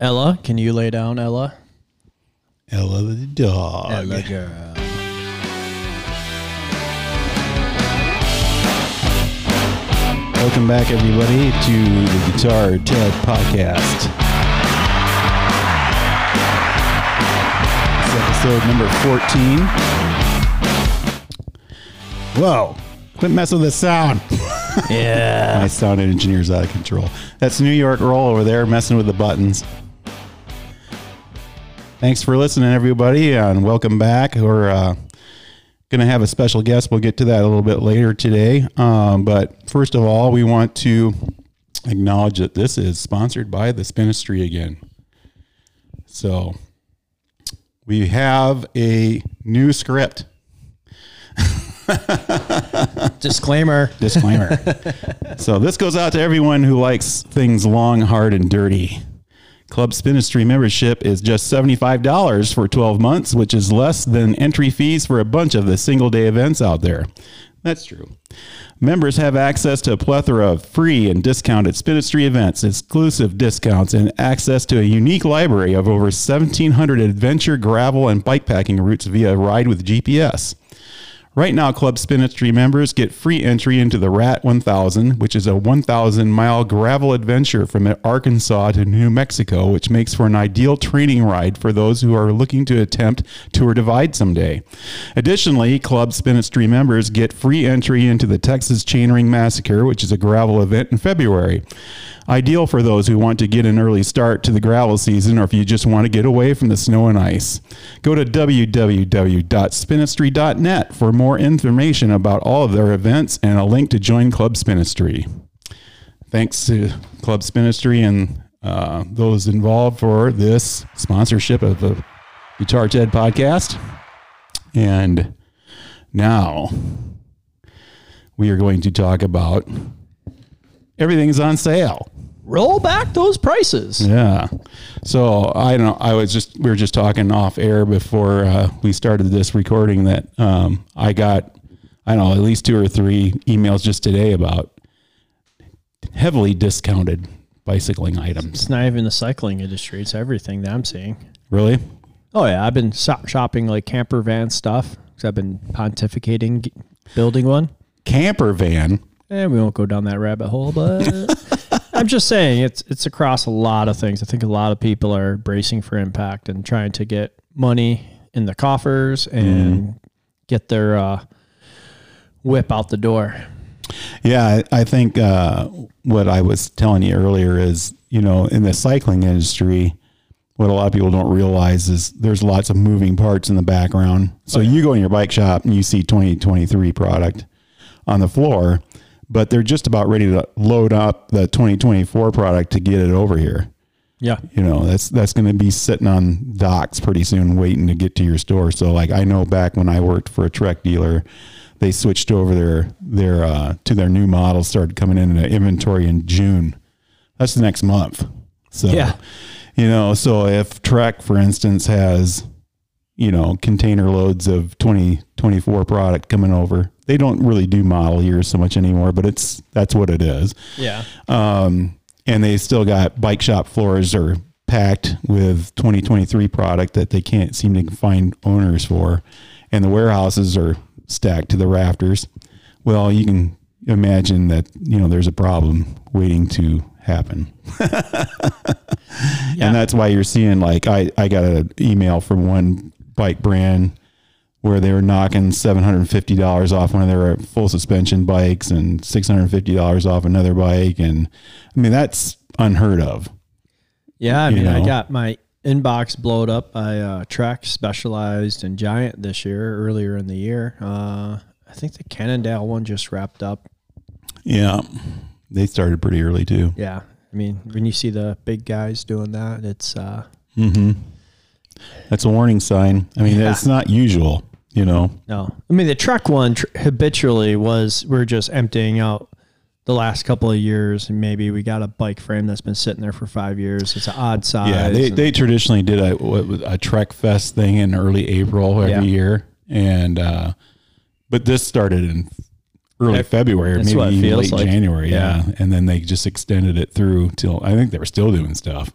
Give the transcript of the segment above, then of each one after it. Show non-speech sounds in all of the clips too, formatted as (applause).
Ella, can you lay down, Ella? Ella the dog. Ella girl. Welcome back, everybody, to the Guitar Ted podcast. It's episode number 14. Whoa, quit messing with the sound. Yeah. (laughs) My sound engineer's out of control. That's New York Roll over there messing with the buttons. Thanks for listening, everybody, and welcome back. We're uh, going to have a special guest. We'll get to that a little bit later today. Um, but first of all, we want to acknowledge that this is sponsored by the Spinistry again. So we have a new script. (laughs) Disclaimer. Disclaimer. (laughs) so this goes out to everyone who likes things long, hard, and dirty. Club Spinistry membership is just $75 for 12 months, which is less than entry fees for a bunch of the single day events out there. That's true. Members have access to a plethora of free and discounted Spinistry events, exclusive discounts, and access to a unique library of over 1,700 adventure, gravel, and bikepacking routes via Ride with GPS. Right now, Club Spinistry members get free entry into the Rat 1000, which is a 1,000 mile gravel adventure from Arkansas to New Mexico, which makes for an ideal training ride for those who are looking to attempt Tour Divide someday. Additionally, Club Spinistry members get free entry into the Texas Chainring Massacre, which is a gravel event in February. Ideal for those who want to get an early start to the gravel season or if you just want to get away from the snow and ice. Go to www.spinistry.net for more information about all of their events and a link to join Club Spinistry. Thanks to Club Spinistry and uh, those involved for this sponsorship of the Guitar Ted podcast. And now we are going to talk about everything's on sale. Roll back those prices. Yeah. So I don't know. I was just we were just talking off air before uh, we started this recording that um, I got I don't know at least two or three emails just today about heavily discounted bicycling items. It's not even the cycling industry. It's everything that I'm seeing. Really? Oh, yeah. I've been shopping like camper van stuff because I've been pontificating building one. Camper van. And Eh, we won't go down that rabbit hole, but (laughs) I'm just saying it's it's across a lot of things. I think a lot of people are bracing for impact and trying to get money in the coffers and get their uh, whip out the door. Yeah, I, I think uh, what I was telling you earlier is, you know, in the cycling industry, what a lot of people don't realize is there's lots of moving parts in the background. So you go in your bike shop and you see 2023 product on the floor, but they're just about ready to load up the 2024 product to get it over here. Yeah. You know, that's that's going to be sitting on docks pretty soon, waiting to get to your store. So, like, I know back when I worked for a Trek dealer, they switched over their their uh, to their new models, started coming in the inventory in June. That's the next month. So, Yeah. you know, so if Trek, for instance, has you know container loads of 2024 product coming over, they don't really do model years so much anymore, but it's that's what it is Yeah. um, and they still got bike shop floors are packed with 2023 product that they can't seem to find owners for, and the warehouses are stacked to the rafters. Well, you can imagine that you know there's a problem waiting to happen, (laughs) Yeah. and that's why you're seeing like I I got an email from one bike brand where they were knocking seven hundred and fifty dollars off one of their full suspension bikes and six hundred and fifty dollars off another bike, and I mean that's unheard of. Yeah, I mean, I got my inbox blowed up by uh, Trek Specialized and Giant this year, earlier in the year. Uh, I think the Cannondale one just wrapped up. Yeah, they started pretty early too. Yeah, I mean, when you see the big guys doing that, it's uh, Mm-hmm. That's a warning sign. I mean, Yeah. it's not usual, you know. no. I mean, the Trek one tr- habitually was we're just emptying out the last couple of years, and maybe we got a bike frame that's been sitting there for five years. It's an odd size. Yeah, they, and- they traditionally did a a Trek Fest thing in early April every Yeah. year, and uh, but this started in early February, or maybe even late like. January. Yeah. Yeah. and then they just extended it through till I think they were still doing stuff.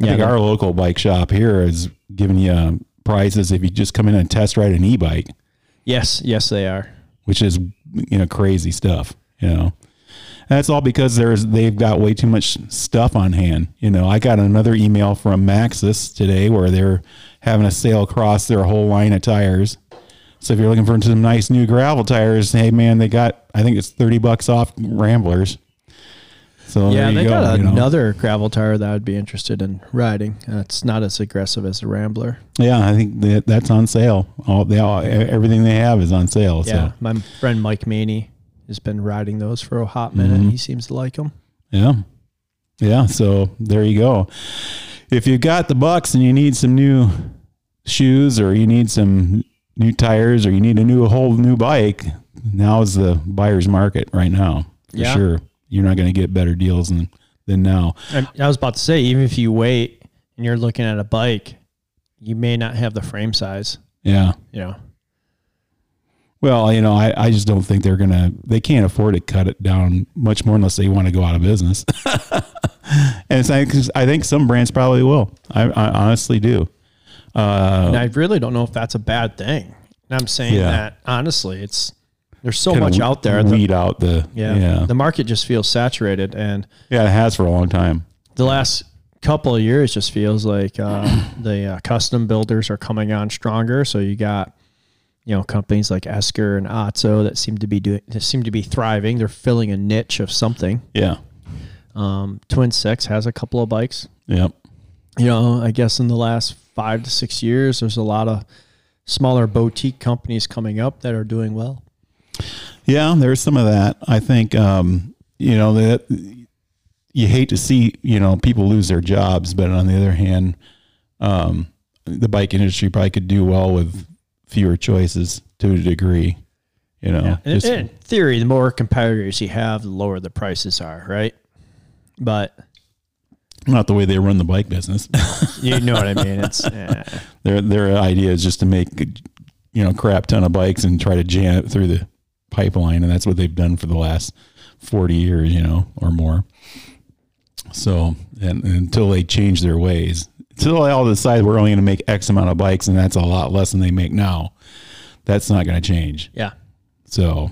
I Yeah, think our local bike shop here is giving you uh, prizes if you just come in and test ride an e-bike, Yes, yes, they are. which is you know crazy stuff. You know, and that's all because there's they've got way too much stuff on hand. You know, I got another email from Maxxis today where they're having a sale across their whole line of tires. So if you're looking for some nice new gravel tires, hey man, they got I think it's thirty bucks off Ramblers. So yeah, they go, got you know. another gravel tire that I'd be interested in riding. Uh, it's not as aggressive as a Rambler. Yeah, I think that that's on sale. All they all everything they have is on sale. Yeah, So my friend Mike Maney has been riding those for a hot minute. Mm-hmm. He seems to like them. yeah, yeah. So there you go. If you've got the bucks and you need some new shoes or you need some new tires or you need a new whole new bike, now is the buyer's market right now for Yeah. sure. You're not going to get better deals than than now. And I was about to say, even if you wait and you're looking at a bike, you may not have the frame size. Yeah. You know, Well, you know, I, I just don't think they're gonna. They can't afford to cut it down much more unless they want to go out of business. (laughs) and it's like, 'cause I think some brands probably will. I, I honestly do. Uh, and I really don't know if that's a bad thing. And I'm saying Yeah. that honestly, it's there's so much out there. The, Weed out the yeah, yeah yeah. the market just feels saturated, and yeah, it has for a long time. the last couple of years just feels like uh, (clears throat) the uh, custom builders are coming on stronger. So you got you know companies like Esker and Otso that seem to be doing that seem to be thriving. They're filling a niche of something. Yeah. Um, Twin Six has a couple of bikes. Yep. You know, I guess in the last five to six years, there's a lot of smaller boutique companies coming up that are doing well. Yeah, there's some of that. I think um, you know that you hate to see you know people lose their jobs, but on the other hand, um, the bike industry probably could do well with fewer choices to a degree. You know, In, just- in theory, the more competitors you have, the lower the prices are, right? But not the way they run the bike business. you know what I mean. (laughs) It's eh. their their idea is just to make you know crap ton of bikes and try to jam it through the pipeline, and that's what they've done for the last forty years, you know, or more. So, and, and until they change their ways, until they all decide we're only going to make X amount of bikes, and that's a lot less than they make now, that's not going to change. yeah, So,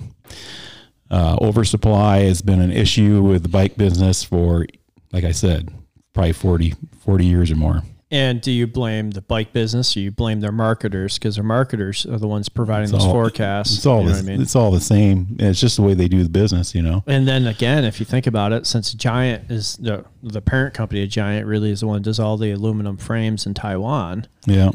uh, oversupply has been an issue with the bike business for, like I said, probably 40, 40 years or more. And do you blame the bike business or you blame their marketers? Because their marketers are the ones providing those all- forecasts. It's all you know the, I mean? it's all the same. It's just the way they do the business, you know. And then again, if you think about it, since Giant is the the parent company of Giant, really is the one that does all the aluminum frames in Taiwan. Yeah,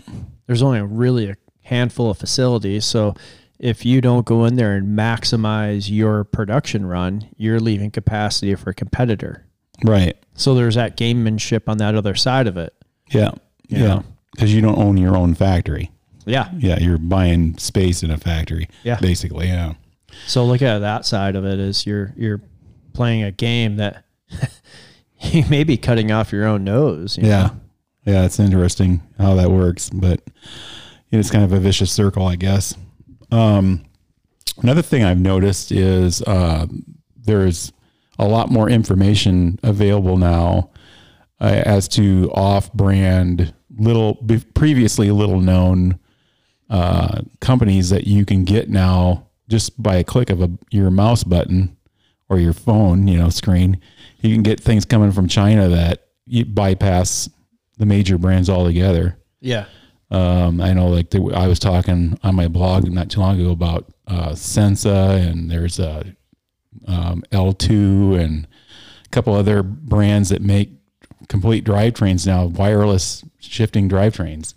There's only a really a handful of facilities, so if you don't go in there and maximize your production run, you're leaving capacity for a competitor. right. So there's that gamemanship on that other side of it. Yeah, You yeah. Because you don't own your own factory. Yeah. Yeah, you're buying space in a factory. Yeah. basically. Yeah, So look at that side of it is you're you're playing a game that (laughs) you may be cutting off your own nose. you yeah, know? yeah. It's interesting how that works, but it's kind of a vicious circle, I guess. Um, another thing I've noticed is uh, there's a lot more information available now uh, as to off-brand little previously little known uh, companies that you can get now just by a click of a, your mouse button or your phone, you know, screen. You can get things coming from China that you bypass the major brands altogether. Yeah. Um, I know, like there, I was talking on my blog not too long ago about uh, Sensah, and there's a um, L2 and a couple other brands that make complete drivetrains now, wireless shifting drivetrains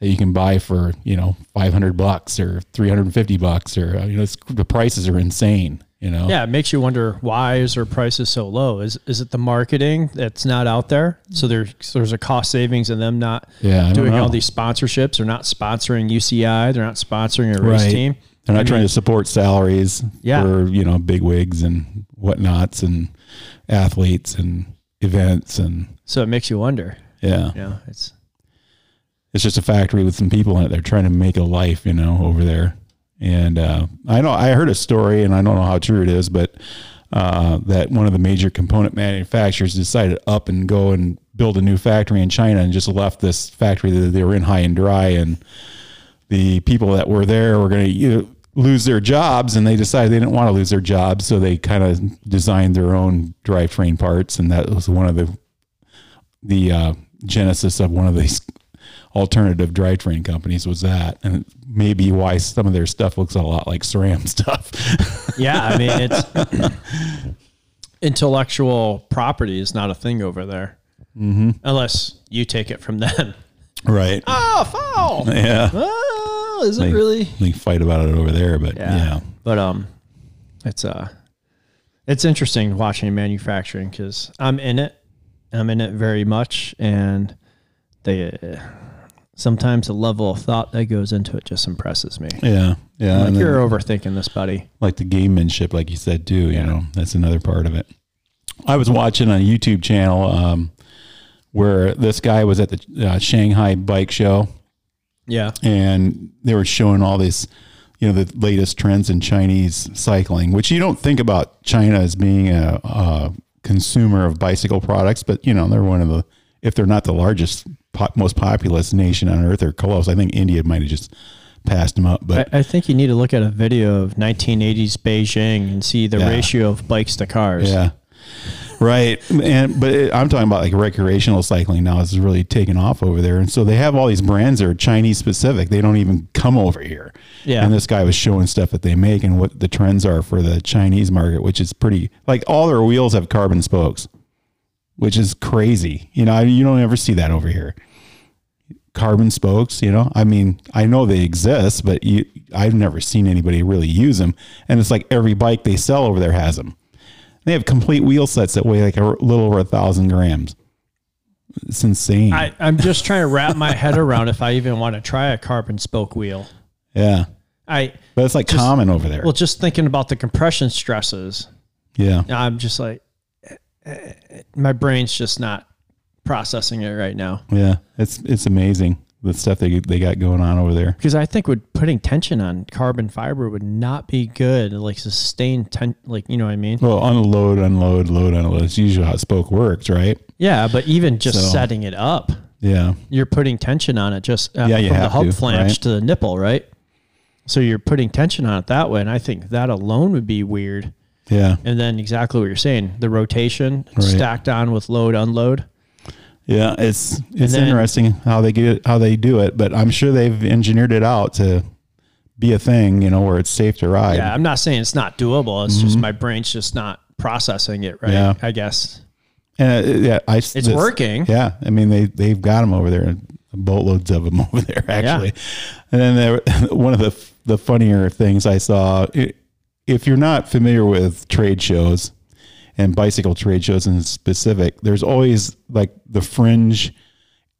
that you can buy for you know 500 bucks or 350 bucks or uh, you know it's, the prices are insane. You know, Yeah, it makes you wonder why is their prices so low? Is is it the marketing that's not out there? So there's there's a cost savings in them not Yeah, doing all these sponsorships. They're not sponsoring UCI. They're not sponsoring a race Right. team. They're not I trying mean, to support salaries Yeah. for you know big wigs and whatnots and athletes and events and So it makes you wonder. yeah. You know, it's it's just a factory with some people in it. They're trying to make a life, you know, over there. And uh, I know I heard a story, and I don't know how true it is, but uh, that one of the major component manufacturers decided up and go and build a new factory in China and just left this factory that they were in high and dry. And the people that were there were going to you know, lose their jobs and they decided they didn't want to lose their jobs. So they kind of designed their own drivetrain parts. And that was one of the, the uh, genesis of one of these alternative drivetrain companies was that. And maybe why some of their stuff looks a lot like SRAM (laughs) stuff. Yeah, I mean it's (laughs) intellectual property is not a thing over there, mm-hmm. unless you take it from them. right. Oh, foul! Yeah. Is it They, really? they fight about it over there, but yeah. But um, it's uh, it's interesting watching manufacturing because I'm in it. I'm in it very much, and they uh, sometimes the level of thought that goes into it just impresses me. Yeah. Yeah. Like and then- you're overthinking this, buddy. like the gamemanship, like you said too. You know, that's another part of it. I was watching a YouTube channel um, where this guy was at the uh, Shanghai Bike Show, Yeah. and they were showing all this, you know, the latest trends in Chinese cycling, which you don't think about China as being a, a consumer of bicycle products, but you know, they're one of the, if they're not the largest, most populous nation on earth, or close. I think India might have just passed them up, but I, I think you need to look at a video of 1980s Beijing and see the Yeah. ratio of bikes to cars. Yeah. Right. And but it, I'm talking about like recreational cycling now is really taking off over there. And so they have all these brands that are Chinese specific. They don't even come over here. Yeah. And this guy was showing stuff that they make and what the trends are for the Chinese market, which is pretty like all their wheels have carbon spokes, which is crazy. You know, you don't ever see that over here. Carbon spokes, you know. I mean, I know they exist, but you, I've never seen anybody really use them. And it's like every bike they sell over there has them. They have complete wheel sets that weigh like a little over a thousand grams. It's insane. I, I'm just trying to wrap my head around if I even want to try a carbon spoke wheel. yeah, I but it's like common over there. well, just thinking about the compression stresses, yeah, I'm just like, my brain's just not processing it right now yeah. It's it's amazing the stuff they they got going on over there. because I think would putting tension on carbon fiber would not be good. Like sustain ten, like you know what I mean? Well, unload, unload, load, unload. It's usually how spoke works, right? Yeah, but even just So- setting it up, Yeah, you're putting tension on it just uh, Yeah, from the hub to, flange right? to the nipple, right? So you're putting tension on it that way, and I think that alone would be weird. yeah, And then exactly what you're saying, the rotation Right. stacked on with load unload. Yeah. It's it's then- interesting how they get how they do it, but I'm sure they've engineered it out to be a thing, you know, where it's safe to ride. Yeah, I'm not saying it's not doable. It's just my brain's just not processing it right. Mm-hmm. Yeah. I guess And uh, yeah, I it's working. Yeah, I mean they they've got them over there, boatloads of them (laughs) over there actually. Yeah. And then there, (laughs) one of the the funnier things I saw, if you're not familiar with trade shows and bicycle trade shows in specific, there's always like the fringe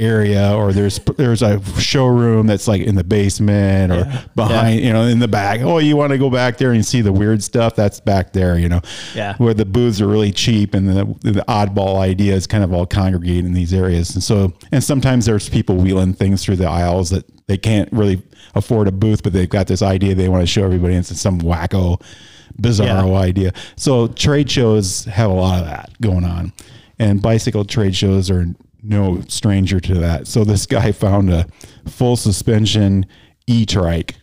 area or there's (laughs) there's a showroom that's like in the basement or behind you know in the back oh you want to go back there and see the weird stuff that's back there you know Yeah. where the booths are really cheap and the, the oddball ideas kind of all congregate in these areas. And so, and sometimes there's people wheeling things through the aisles that they can't really afford a booth, but they've got this idea they want to show everybody. And it's some wacko, bizarro Yeah. idea. So trade shows have a lot of that going on and bicycle trade shows are no stranger to that. So this guy found a full suspension e-trike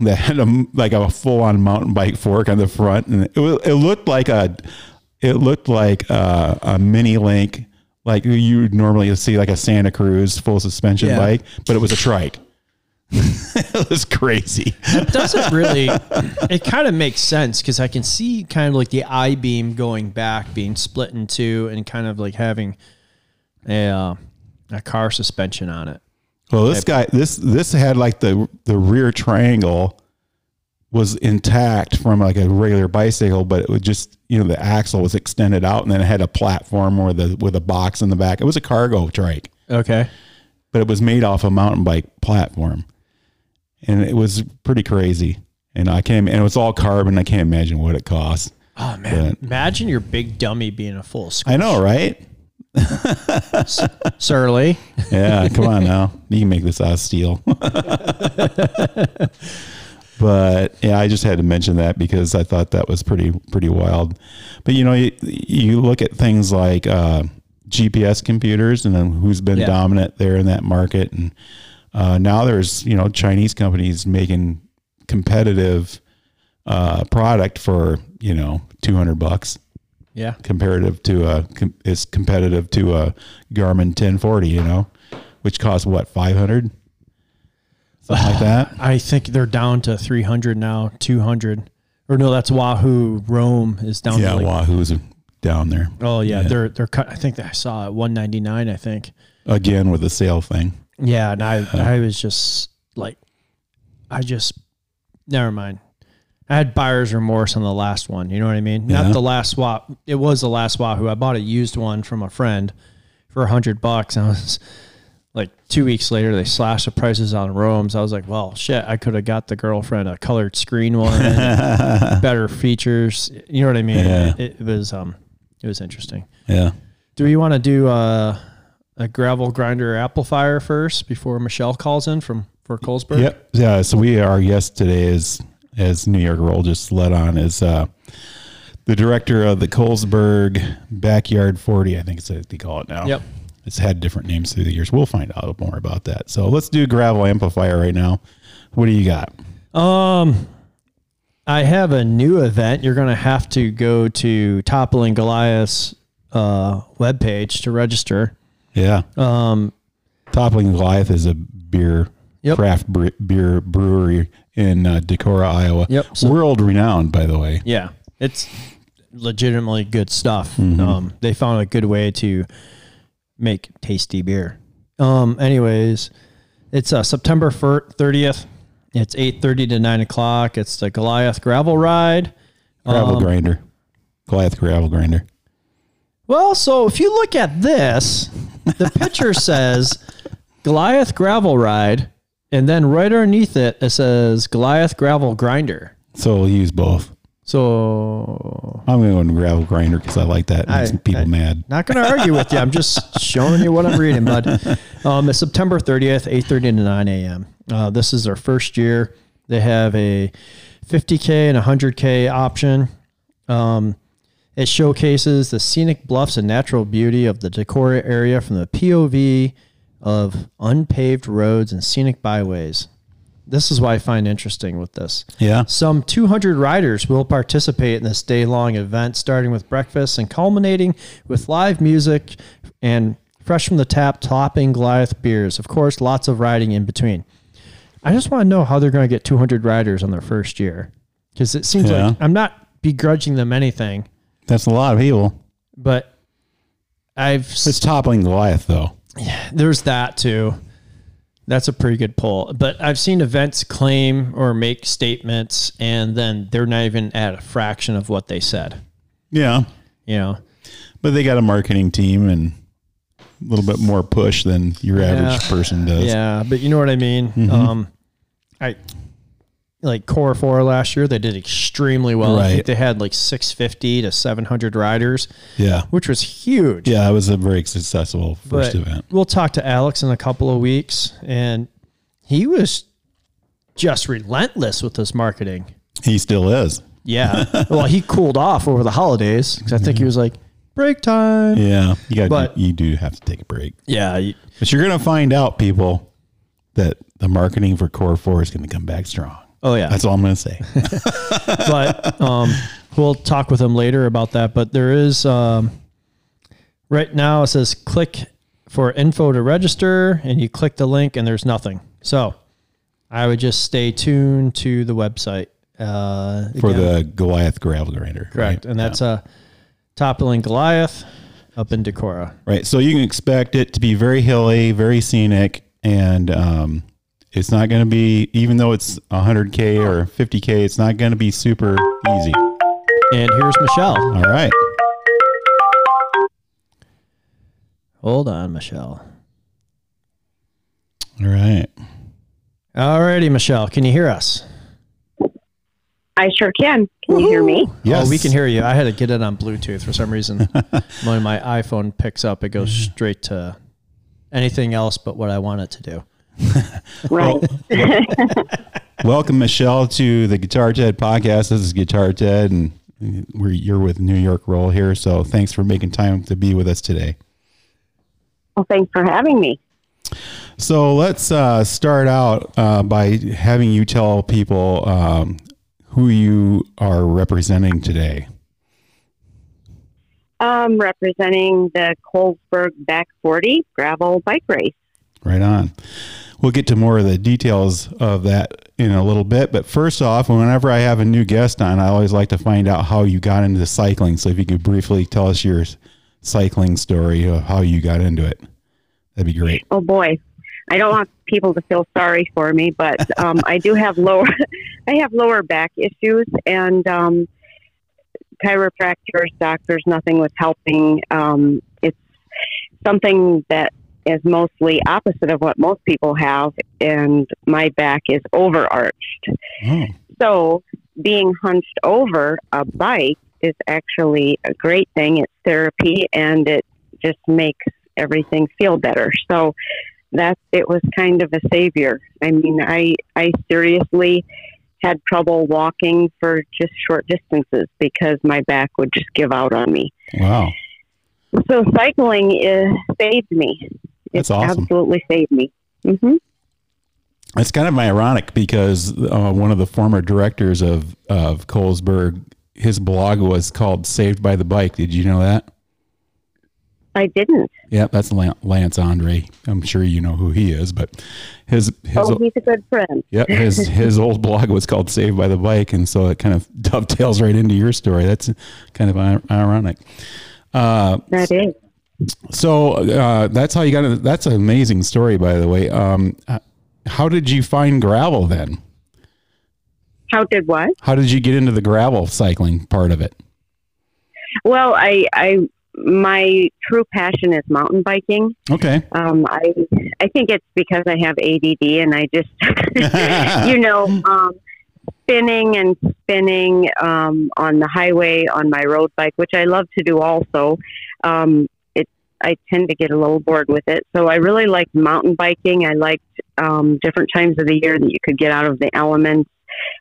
that had a like a full on mountain bike fork on the front, and it wa- it looked like a it looked like a, a mini link, like you would normally see like a Santa Cruz full suspension Yeah. bike, but it was a trike. (laughs) it was crazy. It doesn't really. it kind of makes sense because I can see kind of like the I beam going back, being split in two, and kind of like having a uh, a car suspension on it. Well, this guy, this this had like the the rear triangle was intact from like a regular bicycle, but it would just you know the axle was extended out, and then it had a platform with a with a box in the back. It was a cargo trike. Okay. but it was made off a mountain bike platform, and it was pretty crazy. And I can't, and it was all carbon. I can't imagine what it cost. Oh man, But- imagine your big dummy being a full square. I know, right? Surly. (laughs) Yeah, come on now. You can make this out of steel. (laughs) But yeah, I just had to mention that because I thought that was pretty pretty wild. But you know, you, you look at things like uh, GPS computers and then who's been Yeah. dominant there in that market, and uh, now there's you know Chinese companies making competitive uh, product for you know two hundred bucks Yeah. comparative to a com- is competitive to a Garmin 1040, you know, which costs what 500, something like that. (sighs) I think they're down to 300 now, 200. Or no, that's Wahoo Roam is down Yeah, like, Wahoo's down there Oh yeah, Yeah. they're they're cut. I think I saw it 199, I think. again with the sale thing. Yeah, and I (sighs) I was just like I just never mind. I had buyer's remorse on the last one. You know what I mean? Yeah. Not the last swap. It was the last Wahoo. I bought a used one from a friend for a hundred bucks. And I was like two weeks later, they slashed the prices on Roam's. I was like, well, shit, I could have got the girlfriend a colored screen one, (laughs) better features. You know what I mean? Yeah. It, it was um, it was interesting. Yeah. Do we want to do uh, a gravel grinder amplifier first before Michelle calls in from for Colesburg? Yep. Yeah. So we our guest today is as New York Roll just let on is uh, the director of the Colesburg Backyard 40. I think it's what they call it now. Yep. It's had different names through the years. We'll find out more about that. So let's do gravel amplifier right now. What do you got? Um, I have a new event. You're going to have to go to Toppling Goliath's uh, webpage to register. Yeah. Um, Toppling Goliath is a beer Yep. craft bre- beer brewery in uh, Decorah, Iowa. Yep. So- World renowned, by the way. yeah, it's legitimately good stuff. Mm-hmm. Um, they found a good way to make tasty beer. Um, anyways, it's uh, September thirtieth. It's eight thirty to nine o'clock. It's the Goliath Gravel Ride. Gravel Um, grinder. Goliath gravel grinder. Well, so if you look at this, the picture says Goliath Gravel Ride, and then right underneath it, it says Goliath Gravel Grinder. So we'll use both. So, I'm going to go gravel grinder because I like that. It makes I- people I- mad. not going to argue with you. I'm just showing you what I'm reading, bud. Um, it's September 30th, 8:30 to 9 a.m. Uh, this is their first year. They have a 50k and 100k option. Um, it showcases the scenic bluffs and natural beauty of the Decorah area from the POV of unpaved roads and scenic byways. This is what I find interesting with this. Yeah. Some 200 riders will participate in this day long event, starting with breakfast and culminating with live music and fresh from the tap toppling Goliath beers. Of course, lots of riding in between. I just want to know how they're going to get 200 riders on their first year because it seems Yeah. like I'm not begrudging them anything, That's a lot of people. but I've It's toppling Goliath, though. Yeah, (sighs) there's that too. That's a pretty good poll. But I've seen events claim or make statements and then they're not even at a fraction of what they said. Yeah. You know, But they got a marketing team and a little bit more push than your average Yeah. person does. yeah, but you know what I mean. Mm-hmm. Um, I like Core Four last year. They did extremely well. I think Right. they had like 650 to 700 riders, Yeah. which was huge. Yeah. It was a very successful first But event. We'll talk to Alex in a couple of weeks, and he was just relentless with his marketing. He still is. Yeah. (laughs) well, he cooled off over the holidays because I think he was like break time. Yeah. You got But- you do have to take a break. Yeah. you- But you're going to find out, people, that the marketing for Core 4 is going to come back strong. Oh yeah. That's all I'm going to say. (laughs) but um, we'll talk with them later about that. But there is um, right now it says click for info to register, and you click the link, and there's nothing. So I would just stay tuned to the website uh, for again, the Goliath gravel grinder. correct, right? and that's uh, toppling Goliath up in Decorah. Right. So you can expect it to be very hilly, very scenic, and um, it's not going to be, even though it's 100K or 50K, it's not going to be super easy. And here's Michelle. All right. Hold on, Michelle. All right. Alrighty, Michelle, can you hear us? I sure can. Can you hear me? Oh, yes. Oh, we can hear you. I had to get it on Bluetooth for some reason. (laughs) when my iPhone picks up, it goes straight to anything else but what I want it to do. (laughs) Right. (laughs) Welcome, Michelle, to the Guitar Ted podcast. This is Guitar Ted, and we're, you're with New York Roll here. So thanks for making time to be with us today. Well, thanks for having me. So let's uh, start out uh, by having you tell people um, who you are representing today. Um, representing the Colesburg Back 40 gravel bike race. Right on. We'll get to more of the details of that in a little bit. But first off, whenever I have a new guest on, I always like to find out how you got into cycling. So if you could briefly tell us your cycling story of how you got into it, that'd be great. Oh boy, I don't want people to feel sorry for me, but (laughs) um, I do have lower, (laughs) I have lower back issues, and um, chiropractors, doctors, nothing was helping. Um, it's something that is mostly opposite of what most people have, and my back is overarched. Oh, So being hunched over a bike is actually a great thing. It's therapy and it just makes everything feel better. So that it was kind of a savior. I mean, I I seriously had trouble walking for just short distances because my back would just give out on me. wow. So cycling is saved me. That's it awesome. absolutely saved me. hmm It's kind of ironic because uh, one of the former directors of, of Colesburg, his blog was called Saved by the Bike. Did you know that? I didn't. Yeah, that's Lance Andre. I'm sure you know who he is, but his his oh, he's a good friend. yeah his (laughs) his old blog was called Saved by the Bike, and so it kind of (laughs) dovetails right into your story. That's kind of ironic. Uh, That is. So uh, that's how you got. Into, that's an amazing story, by the way. Um, how did you find gravel then? How did what? How did you get into the gravel cycling part of it? Well, I, I, my true passion is mountain biking. Okay. Um, I, I think it's because I have ADD and I just, (laughs) you know, um, spinning and spinning um, on the highway on my road bike, which I love to do also. Um, it, I tend to get a little bored with it, so I really liked mountain biking. I liked um, different times of the year that you could get out of the elements,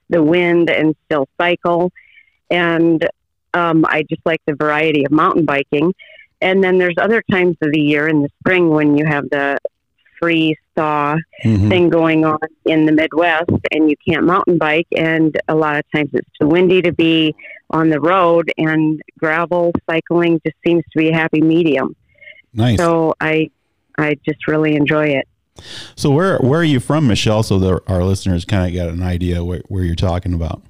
the wind, and still cycle. And um, I just like the variety of mountain biking. And then there's other times of the year in the spring when you have the freeze thaw Mhm. thing going on in the Midwest and you can't mountain bike and a lot of times it's too windy to be on the road and gravel cycling just seems to be a happy medium. Nice. So, So I I just really enjoy it. So where where are you from, Michelle? So that our listeners kind of got an idea where, where you're talking about.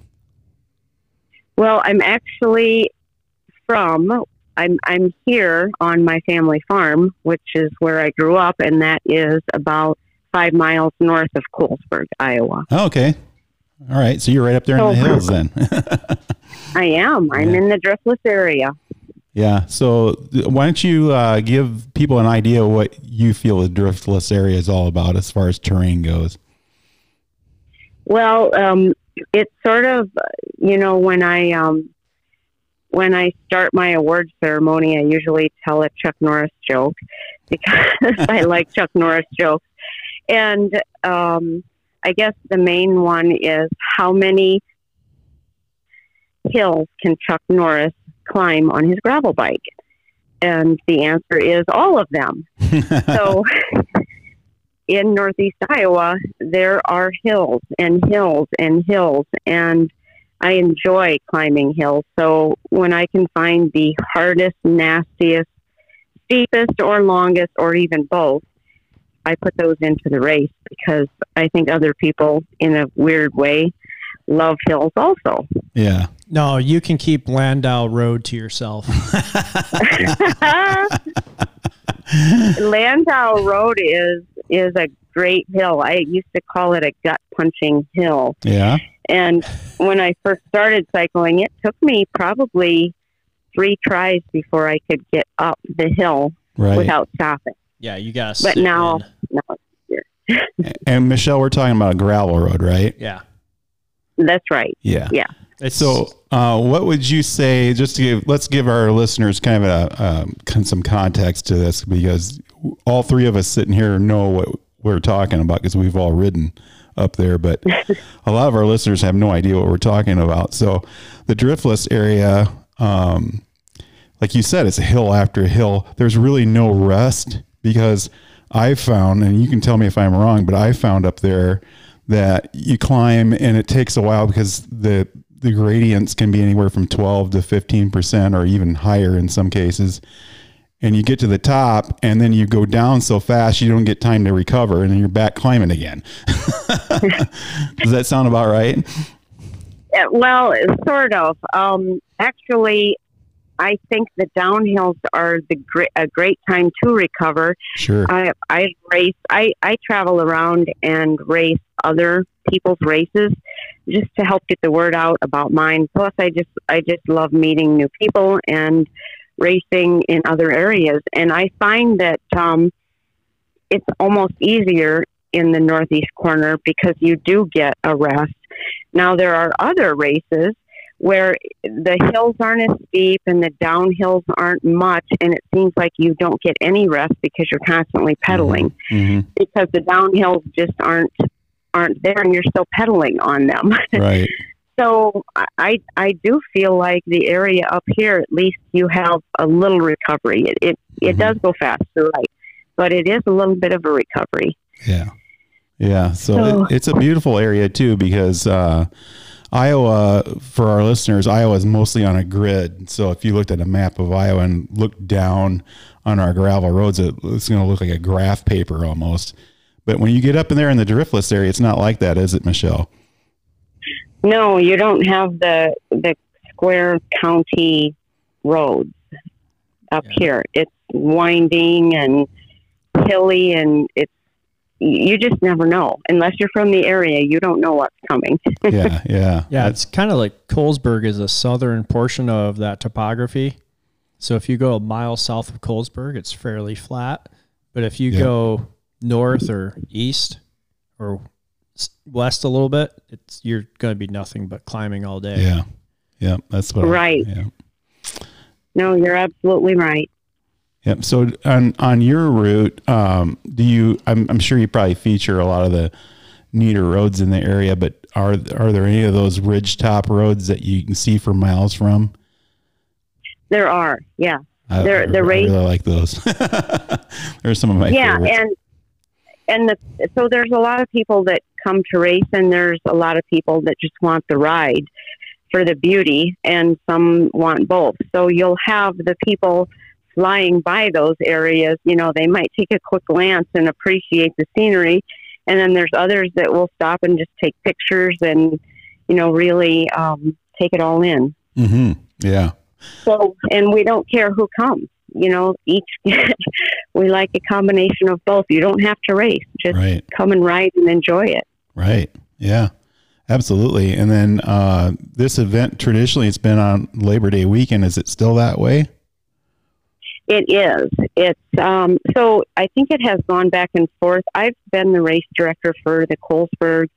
Well, I'm actually from I'm I'm here on my family farm, which is where I grew up and that is about 5 miles north of Colesburg, Iowa. Oh, okay. All right. So you're right up there in the hills then. (laughs) I am. I'm Yeah. in the driftless area. Yeah. So why don't you uh, give people an idea of what you feel the driftless area is all about as far as terrain goes? Well, um, it's sort of, you know, when I um, when I start my award ceremony, I usually tell a Chuck Norris joke because (laughs) I (laughs) like Chuck Norris jokes, and um, I guess the main one is how many hills can Chuck Norris climb on his gravel bike? And the answer is all of them (laughs) so in northeast Iowa, there are hills and hills and hills, and I enjoy climbing hills. So when I can find the hardest, nastiest, steepest, or longest, or even both, I put those into the race because I think other people, in a weird way, love hills also. yeah. No, you can keep Landau Road to yourself. (laughs) (laughs) Landau Road is is a great hill. I used to call it a gut punching hill. Yeah. And when I first started cycling, it took me probably three tries before I could get up the hill Right. without stopping. Yeah, you got to. But now, no, and Michelle, we're talking about a gravel road, right? yeah, that's right. Yeah. Yeah. It's So, uh, what would you say? Just to give, let's give our listeners kind of a um, some context to this because all three of us sitting here know what we're talking about because we've all ridden up there, but (laughs) a lot of our listeners have no idea what we're talking about. So the driftless area, um, like you said, it's a hill after a hill. There's really no rest because I found, and you can tell me if I'm wrong, but I found up there that you climb and it takes a while because the the gradients can be anywhere from 12 to 15 percent or even higher in some cases and you get to the top and then you go down so fast you don't get time to recover and then you're back climbing again (laughs) does that sound about right well, sort of. Um, actually, I think the downhills are the gre- a great time to recover. sure I I race. I I travel around and race other people's races just to help get the word out about mine. Plus, I just I just love meeting new people and racing in other areas. And I find that um, it's almost easier in the northeast corner because you do get a rest. Now there are other races where the hills aren't as steep and the downhills aren't much, and it seems like you don't get any rest because you're constantly pedaling hmm because the downhills just aren't aren't there and you're still pedaling on them. (laughs) right so I I do feel like the area up here at least you have a little recovery. It it, it Mhm. does go fast, right? But it is a little bit of a recovery. Yeah. Yeah. So, So- it, it's a beautiful area too because uh, Iowa, for our listeners, Iowa is mostly on a grid. So if you looked at a map of Iowa and looked down on our gravel roads, it, it's going to look like a graph paper almost. But when you get up in there in the driftless area, it's not like that, is it, Michelle? No, you don't have the the square county roads up Yeah. here. It's winding and hilly and it's you just never know unless you're from the area you don't know what's coming (laughs) Yeah. Yeah. Yeah, it's kind of like Colesburg is a southern portion of that topography. So if you go a mile south of Colesburg, it's fairly flat. But if you Yeah. go north or east or west a little bit, it's you're going to be nothing but climbing all day. Yeah. Yeah. That's what. I- Right. yeah. no you're absolutely right Yep. So on on your route, um, do you? I'm, I'm sure you probably feature a lot of the neater roads in the area, but are are there any of those ridge top roads that you can see for miles from? there are yeah I, They're- I- they're I really like those. (laughs) They're some of my yeah favorites. and and the so there's a lot of people that come to race and there's a lot of people that just want the ride for the beauty and some want both so you'll have the people flying by those areas you know they might take a quick glance and appreciate the scenery and then there's others that will stop and just take pictures and you know really um, take it all in hmm Yeah. so, and we don't care who comes. You know, each (laughs) we like a combination of both. You don't have to race; just Right. come and ride and enjoy it. Right. Yeah. Absolutely. And then uh, this event traditionally it's been on Labor Day weekend. Is it still that way? It is. It's um, so. I think it has gone back and forth. I've been the race director for the Colesburg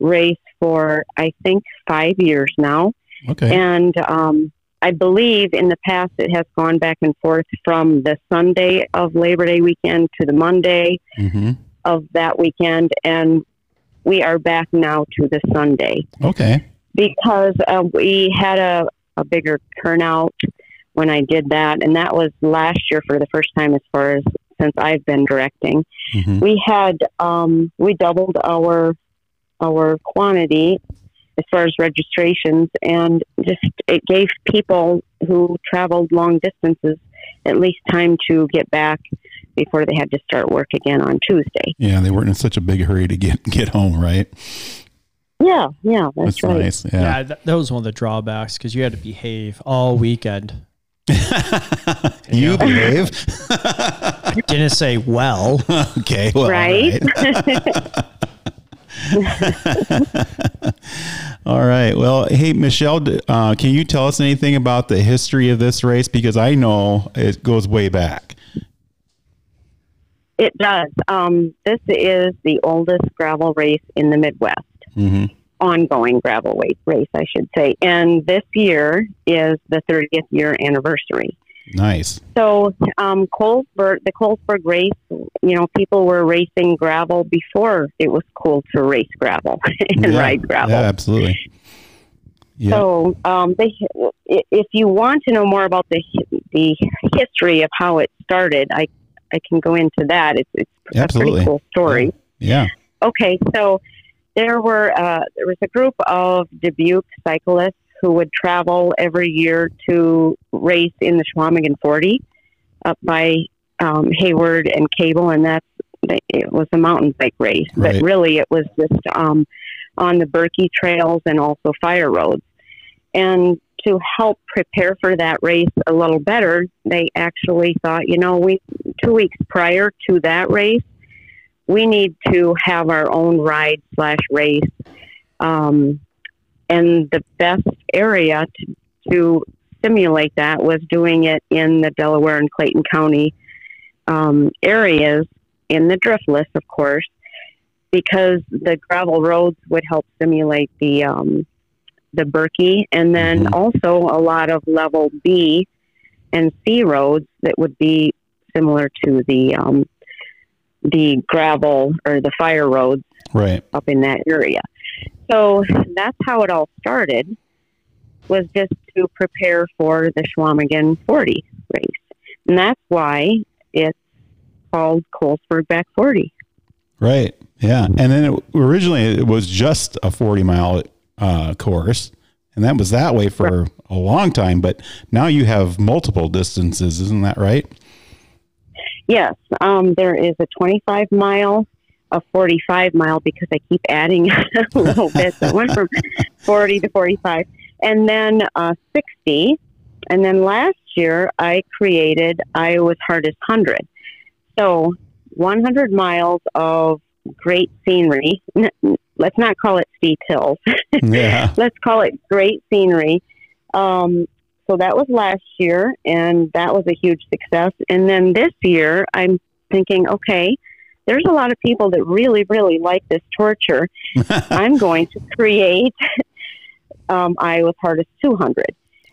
race for I think five years now, Okay. and um, I believe in the past it has gone back and forth from the Sunday of Labor Day weekend to the Monday. hmm of that weekend, and we are back now to the Sunday Okay. because uh, we had a, a bigger turnout when I did that, and that was last year for the first time as far as since I've been directing. hmm We had um, we doubled our our quantity as far as registrations, and just it gave people who traveled long distances at least time to get back before they had to start work again on Tuesday. Yeah, they weren't in such a big hurry to get get home, right? Yeah, yeah, that's, That's right. nice. Yeah, Yeah. that, that was one of the drawbacks because you had to behave all weekend. (laughs) you behave. I (laughs) didn't say well. (laughs) okay. Well, all Right. (laughs) All right. Well, hey, Michelle, uh, can you tell us anything about the history of this race? Because I know it goes way back. It does. Um, this is the oldest gravel race in the Midwest, hmm ongoing gravel race, I should say. And this year is the 30th year anniversary. Nice. So um, Colesburg, the Colesburg race, you know, people were racing gravel before it was cool to race gravel (laughs) and yeah. ride gravel. Yeah, absolutely. Yeah. So, um, they, if you want to know more about the the history of how it started, I I can go into that. It's it's Absolutely. a pretty cool story. yeah. Okay, so there were uh, there was a group of Dubuque cyclists who would travel every year to race in the Chequamegon 40 up by um, Hayward and Cable, and that's it was a mountain bike race, Right. but really it was just um, on the Birkie trails and also fire roads. And to help prepare for that race a little better, they actually thought, you know, we two weeks prior to that race, we need to have our own ride slash race. Um, and the best area to, to simulate that was doing it in the Delaware and Clayton County um, areas in the driftless, of course, because the gravel roads would help simulate the um, the Birkie, and then Mhm. also a lot of level B and C roads that would be similar to the um, the gravel or the fire roads Right. up in that area. So that's how it all started. Was just to prepare for the Chequamegon 40 race, and that's why it's called Colesburg Back 40. Right. Yeah. And then it, originally it was just a 40 mile uh, course. And that was that way for a long time. But now you have multiple distances. Isn't that right? Yes, um, there is a 25 mile, a 45 mile because I keep adding (laughs) a little bit. So it went from (laughs) 40 to 45, and then uh, 60. And then last year I created Iowa's Hardest 100. So 100 miles of great scenery. (laughs) Let's not call it steep hills. Yeah. let's call it great scenery. Um, so that was last year, and that was a huge success. And then this year, I'm thinking, okay, there's a lot of people that really, really like this torture. (laughs) I'm going to create um, Iowa's Hardest 200.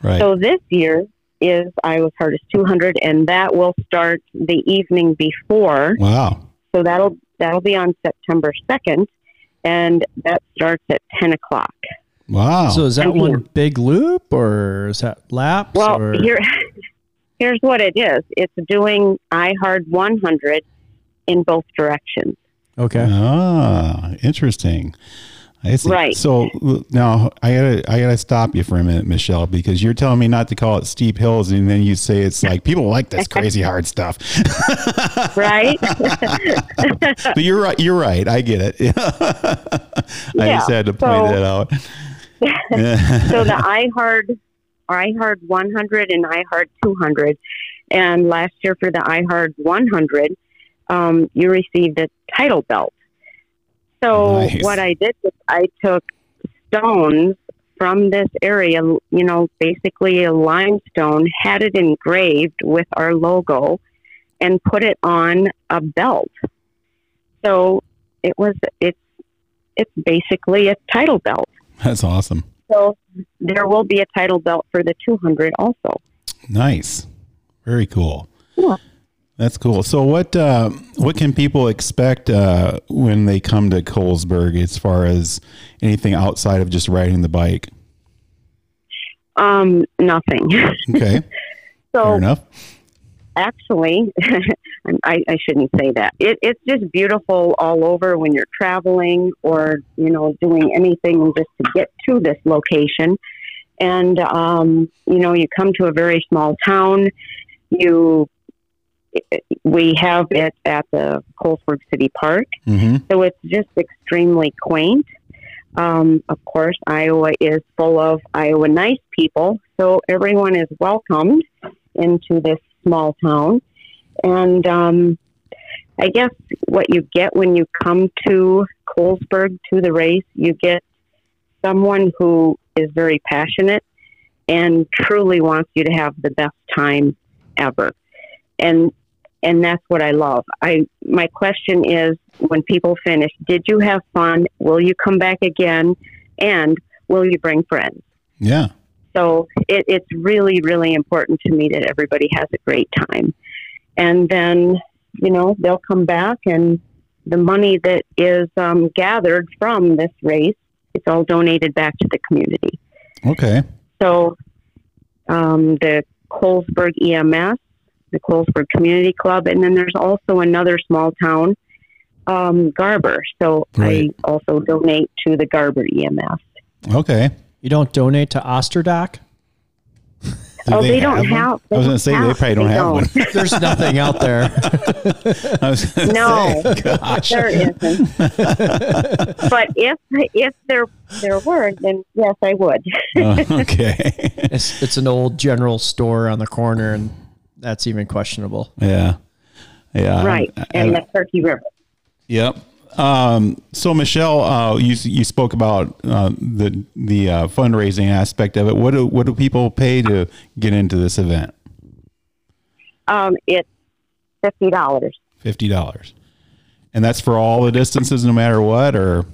Right. So this year is Iowa's Hardest 200, and that will start the evening before. wow. So that'll that'll be on September 2nd, and that starts at 10 o'clock. Wow. So is that And here- one big loop or is that laps? Well, or? here, (laughs) here's what it is. It's doing iHard 100 in both directions. okay. ah, interesting. I see. Right. So now I gotta I gotta stop you for a minute, Michelle, because you're telling me not to call it steep hills, and then you say it's like people like this (laughs) crazy hard stuff. (laughs) Right? (laughs) but you're right. You're right. I get it. I Yeah, just had to point so- that out. so the iHard, iHard 100 and I iHard 200. And last year for the I iHard 100, um, you received a title belt. So Nice. what I did was I took stones from this area, you know, basically a limestone, had it engraved with our logo, and put it on a belt. So it was it's it's basically a title belt. That's awesome. So there will be a title belt for the 200 also. Nice. Very cool. Yeah. That's cool. So what uh, what can people expect uh, when they come to Colesburg as far as anything outside of just riding the bike? Um, nothing. Okay. (laughs) Fair so enough. actually, (laughs) I, I shouldn't say that. It, it's just beautiful all over when you're traveling or you know doing anything just to get to this location. And um, you know, you come to a very small town. You we have it at the Colesburg City Park. hmm So it's just extremely quaint. Um, of course, Iowa is full of Iowa nice people, so everyone is welcomed into this small town. And um, I guess what you get when you come to Colesburg to the race, you get someone who is very passionate and truly wants you to have the best time ever. And and that's what I love. I my question is when people finish, did you have fun? Will you come back again? And will you bring friends? Yeah. So it, it's really, really important to me that everybody has a great time. And then, you know, they'll come back and the money that is um, gathered from this race, it's all donated back to the community. Okay. So um, the Colesburg EMS, the Colesburg Community Club, and then there's also another small town, um, Garber. So Right. I also donate to the Garber EMS. Okay. You don't donate to Osterdock? Do oh, they, don't one? have. I was going to say they probably don't have one. There's nothing out there. (laughs) I was No. say, gosh. There isn't. but if if there there were, then yes, I would. Oh, okay. It's, it's an old general store on the corner, and that's even questionable. yeah. Yeah. right, I- and the Turkey River. Yep. Um, so Michelle, uh, you you spoke about uh, the the uh, fundraising aspect of it. What do what do people pay to get into this event? Um, it's fifty dollars. Fifty dollars, and that's for all the distances, no matter what. Or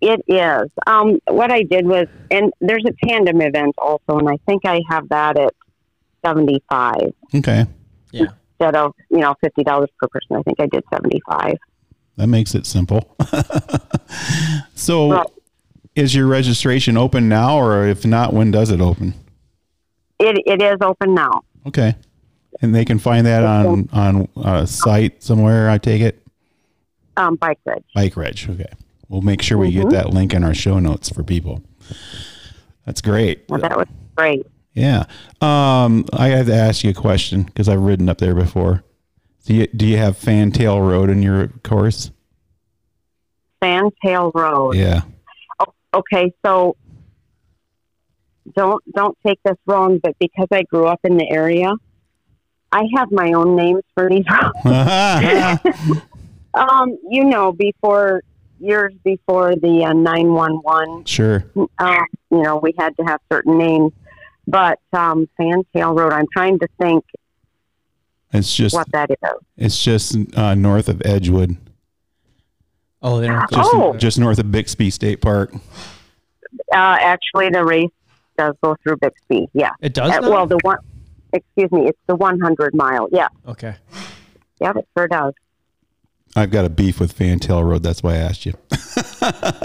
It is. Um, what I did was, and there's a tandem event also, and I think I have that at seventy five okay, Yeah. instead of you know fifty dollars per person. I think I did seventy five. that makes it simple. (laughs) so, Right. is your registration open now, or if not, when does it open? It it is open now. Okay, and they can find that on on a site somewhere. I take it. Um, Bike Reg. Bike Reg. Okay. We'll make sure we get that link in our show notes for people. That's great. Well, that was great. Yeah. Um, I have to ask you a question because I've ridden up there before. Do you, do you have Fantail Road in your course? Fantail Road. Yeah. okay, so don't don't take this wrong, but because I grew up in the area, I have my own names for these (laughs) roads. (laughs) um, you know, before years before the uh, nine one one, sure. uh, you know, we had to have certain names. But um, Fantail Road, I'm trying to think It's just what that is. it's just uh, north of Edgewood, Oh, they don't. just Oh. just north of Bixby State Park. Uh, actually, the race does go through Bixby. Yeah. It does. Uh, well, the one. Excuse me, it's the 100 mile. Yeah, okay. yeah, it sure does. I've got a beef with Fantail Road. That's why I asked you.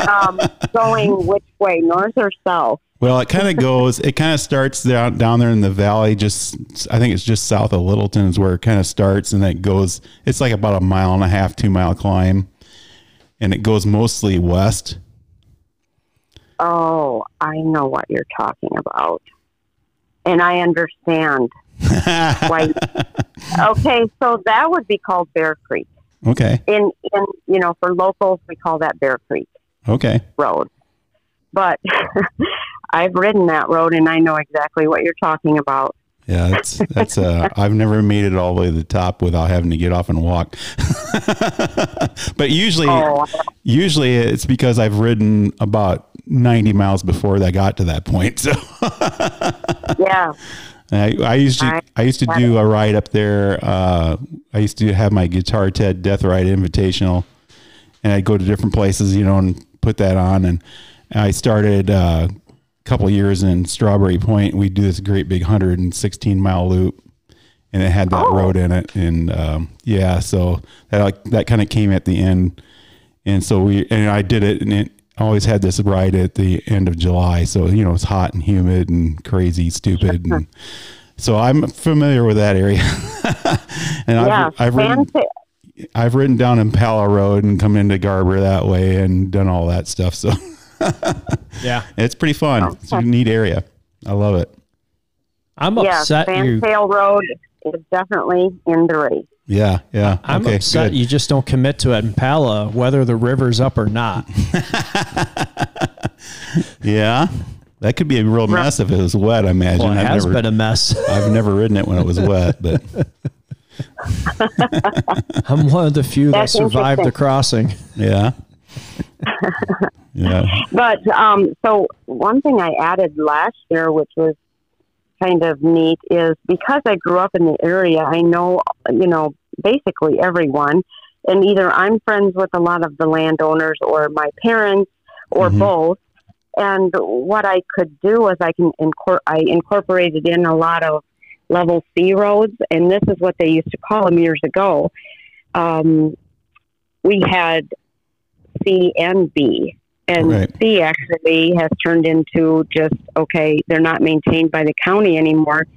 um, going which way, north or south? Well, it kind of goes. It kind of starts down down there in the valley. Just I think it's just south of Littleton is where it kind of starts, and then it goes. It's like about a mile and a half, two mile climb, and it goes mostly west. Oh, I know what you're talking about, and I understand (laughs) why. okay, so that would be called Bear Creek. Okay. In in you know, for locals, we call that Bear Creek Okay. Road. But (laughs) I've ridden that road, and I know exactly what you're talking about. Yeah, that's that's. Uh, (laughs) I've never made it all the way to the top without having to get off and walk. (laughs) but usually, Oh, usually it's because I've ridden about ninety miles before I got to that point. So. yeah. I, I used to I- used to do a ride up there. Uh, I used to have my Guitar Ted Death Ride Invitational, and I'd go to different places, you know, and put that on. And I started uh, a couple years in Strawberry Point. We do this great big 116 mile loop, and it had that Oh. road in it. And um, yeah, so that like that kind of came at the end. And so we and I did it, and it always had this ride at the end of July. So you know it's hot and humid and crazy, stupid, (laughs) and so I'm familiar with that area. (laughs) and yeah, I've I've ridden, Fanta- I've ridden down Impala Road and come into Garber that way and done all that stuff. So (laughs) Yeah. it's pretty fun. It's a neat area. I love it. I'm yeah, upset you. Fantail Road is definitely in the race. Yeah, yeah. I'm okay, upset good. you just don't commit to it in Pala, whether the river's up or not. (laughs) Yeah, that could be a real mess if it was wet. I imagine. Well, it I've has never, been a mess. I've never ridden it when it was wet, but (laughs) I'm one of the few that survived the crossing. yeah, (laughs) yeah. But um, so one thing I added last year, which was kind of neat, is because I grew up in the area, I know you know basically everyone, and either I'm friends with a lot of the landowners or my parents or Mhm. both. And what I could do was I can incor- I incorporated in a lot of level C roads, and this is what they used to call them years ago. Um, we had C and B, and Right. C actually has turned into just okay. They're not maintained by the county anymore.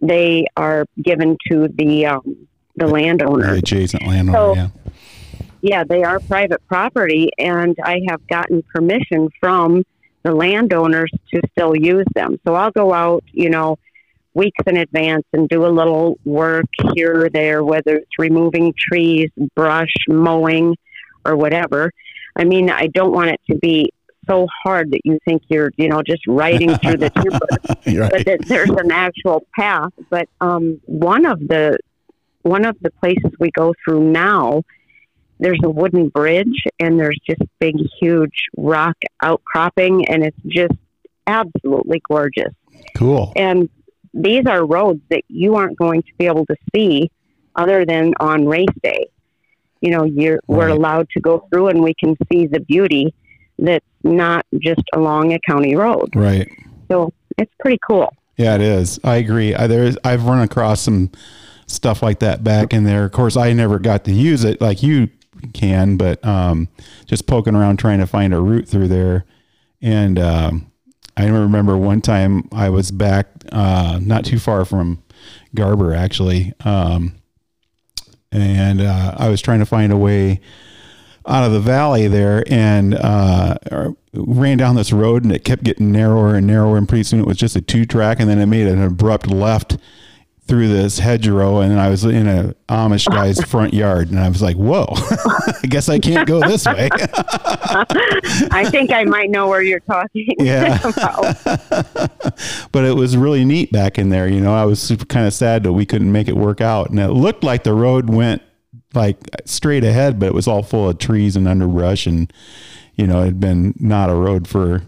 They are given to the um, the landowner, The adjacent landowner. So- yeah. Yeah, they are private property, and I have gotten permission from the landowners to still use them. So I'll go out, you know, weeks in advance and do a little work here or there, whether it's removing trees, brush, mowing, or whatever. I mean, I don't want it to be so hard that you think you're, you know, just riding through the (laughs) timber right. but that there's an actual path. But um, one of the one of the places we go through now, there's a wooden bridge, and there's just big, huge rock outcropping, and it's just absolutely gorgeous. Cool. And these are roads that you aren't going to be able to see other than on race day. You know, you're we're allowed to go through, and we can see the beauty that's not just along a county road. Right. So it's pretty cool. Yeah, it is. I agree. I, there's I've run across some stuff like that back in there. Of course, I never got to use it like you can, but um, just poking around trying to find a route through there. And um, I remember one time I was back uh, not too far from Garber actually, um, and uh, I was trying to find a way out of the valley there and uh, ran down this road and it kept getting narrower and narrower and pretty soon it was just a two track and then it made an abrupt left through this hedgerow and I was in a Amish guy's front yard and I was like, whoa, (laughs) I guess I can't go this way. (laughs) I think I might know where you're talking (laughs) Yeah. but it was really neat back in there. You know, I was super kind of sad that we couldn't make it work out. And it looked like the road went like straight ahead, but it was all full of trees and underbrush. And, you know, it had been not a road for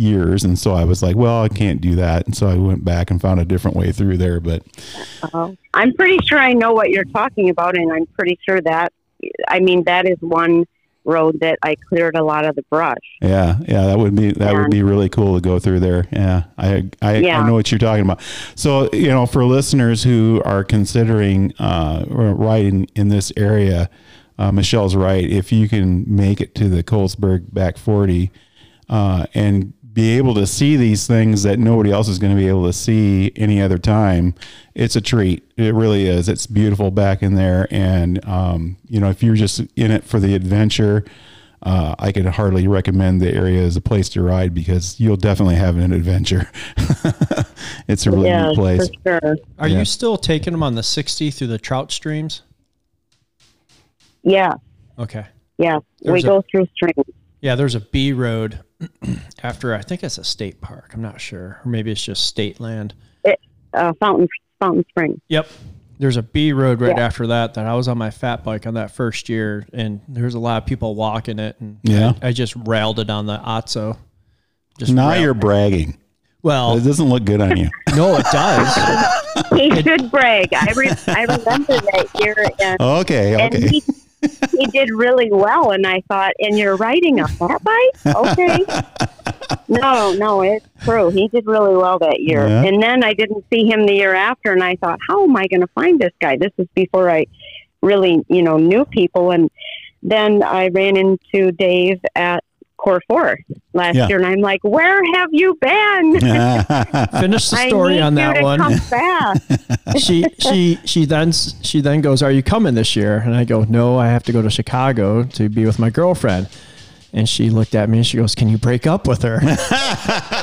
years. And so I was like, well, I can't do that. And so I went back and found a different way through there. But Uh, I'm pretty sure I know what you're talking about, and I'm pretty sure that, I mean, that is one road that I cleared a lot of the brush. yeah, yeah, that would be, that would be really cool to go through there. Yeah. I, I, Yeah. I know what you're talking about. So, you know, for listeners who are considering, uh, riding in this area, uh, Michelle's right. If you can make it to the Colesburg back 40, uh, and be able to see these things that nobody else is going to be able to see any other time, it's a treat. It really is. It's beautiful back in there. And, um, you know, if you're just in it for the adventure, uh, I could hardly recommend the area as a place to ride because you'll definitely have an adventure. (laughs) it's a really yeah, neat place. for sure. Are Yeah. you still taking them on the 60 through the trout streams? Yeah, Okay. yeah. we There's a- go through streams. Yeah, there's a B road (clears throat) after I think it's a state park. I'm not sure, or maybe it's just state land. Uh, Fountain Fountain Spring. Yep. There's a B road right Yeah. after that that I was on my fat bike on that first year, and there's a lot of people walking it, and Yeah. I, I just railed it on the Otso. Just Now you're bragging. well, It doesn't look good on you. (laughs) no, it does. (laughs) He should brag. I re- I remember that year, and, Okay. and Okay. he he did really well. And I thought, and you're riding a fat bike, okay? (laughs) no, no, it's true. He did really well that year. Yeah. And then I didn't see him the year after, and I thought, how am I going to find this guy? This is before I really, you know, knew people. And then I ran into Dave at Core Four last Yeah. year, and I'm like, where have you been? (laughs) Finish the I story need on you that to one. Come fast. (laughs) she she she then she then goes, "Are you coming this year?" And I go, "No, I have to go to Chicago to be with my girlfriend." And she looked at me and she goes, "Can you break up with her?" (laughs)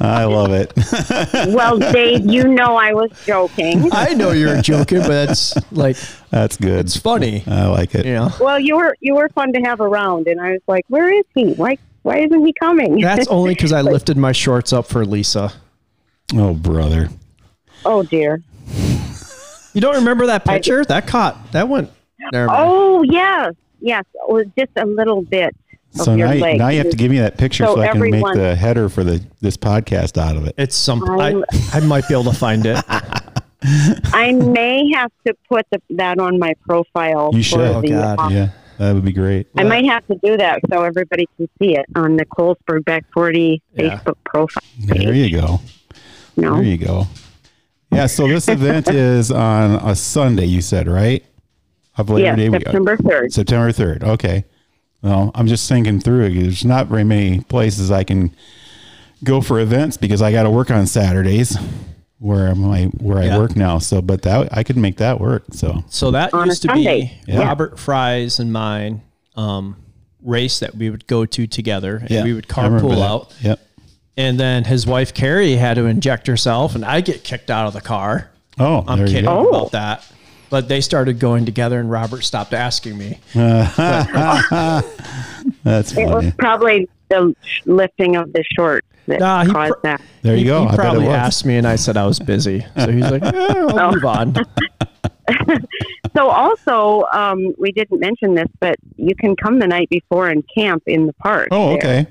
I love it. (laughs) well, Dave, you know I was joking. I know you're joking, but it's like That's good. it's funny, I like it. you know. Well, you were you were fun to have around, and I was like, where is he? Why why isn't he coming? That's (laughs) only because I lifted my shorts up for Lisa. Oh, brother. oh dear. You don't remember that picture? that caught that went. Never. Oh yes, yes. It was just a little bit of So now, you- now you have to give me that picture so, So I can make the header for the this podcast out of it. It's some. I, I'm- might be able to find it. (laughs) I may have to put the, that on my profile. You for should. Oh, the, God. Yeah, That would be great. I might have to do that so everybody can see it on the Colesburg Back 40 Yeah. Facebook profile. There you go. No. There you go. Yeah. So this event (laughs) is on a Sunday. You said right? Of Labor Yes, Day week- September 3rd. September third. Okay. Well, I'm just thinking through it. There's not very many places I can go for events because I got to work on Saturdays where my where Yeah. I work now. So, but that I could make that work. So So that On used to Sunday. be Yeah. Robert Fry's and mine um, race that we would go to together. And yeah, we would carpool out. Yep. And then his wife Carrie had to inject herself, and I get kicked out of the car. Oh, I'm there you kidding go. Oh. about that. But they started going together, and Robert stopped asking me. (laughs) That's It was probably the lifting of the shorts that Nah, he caused pr- that. There you he, go. He I bet it probably asked me, and I said I was busy. So he's like, eh, (laughs) Oh. "I'll move on." (laughs) So also, um, we didn't mention this, but you can come the night before and camp in the park. Oh, there.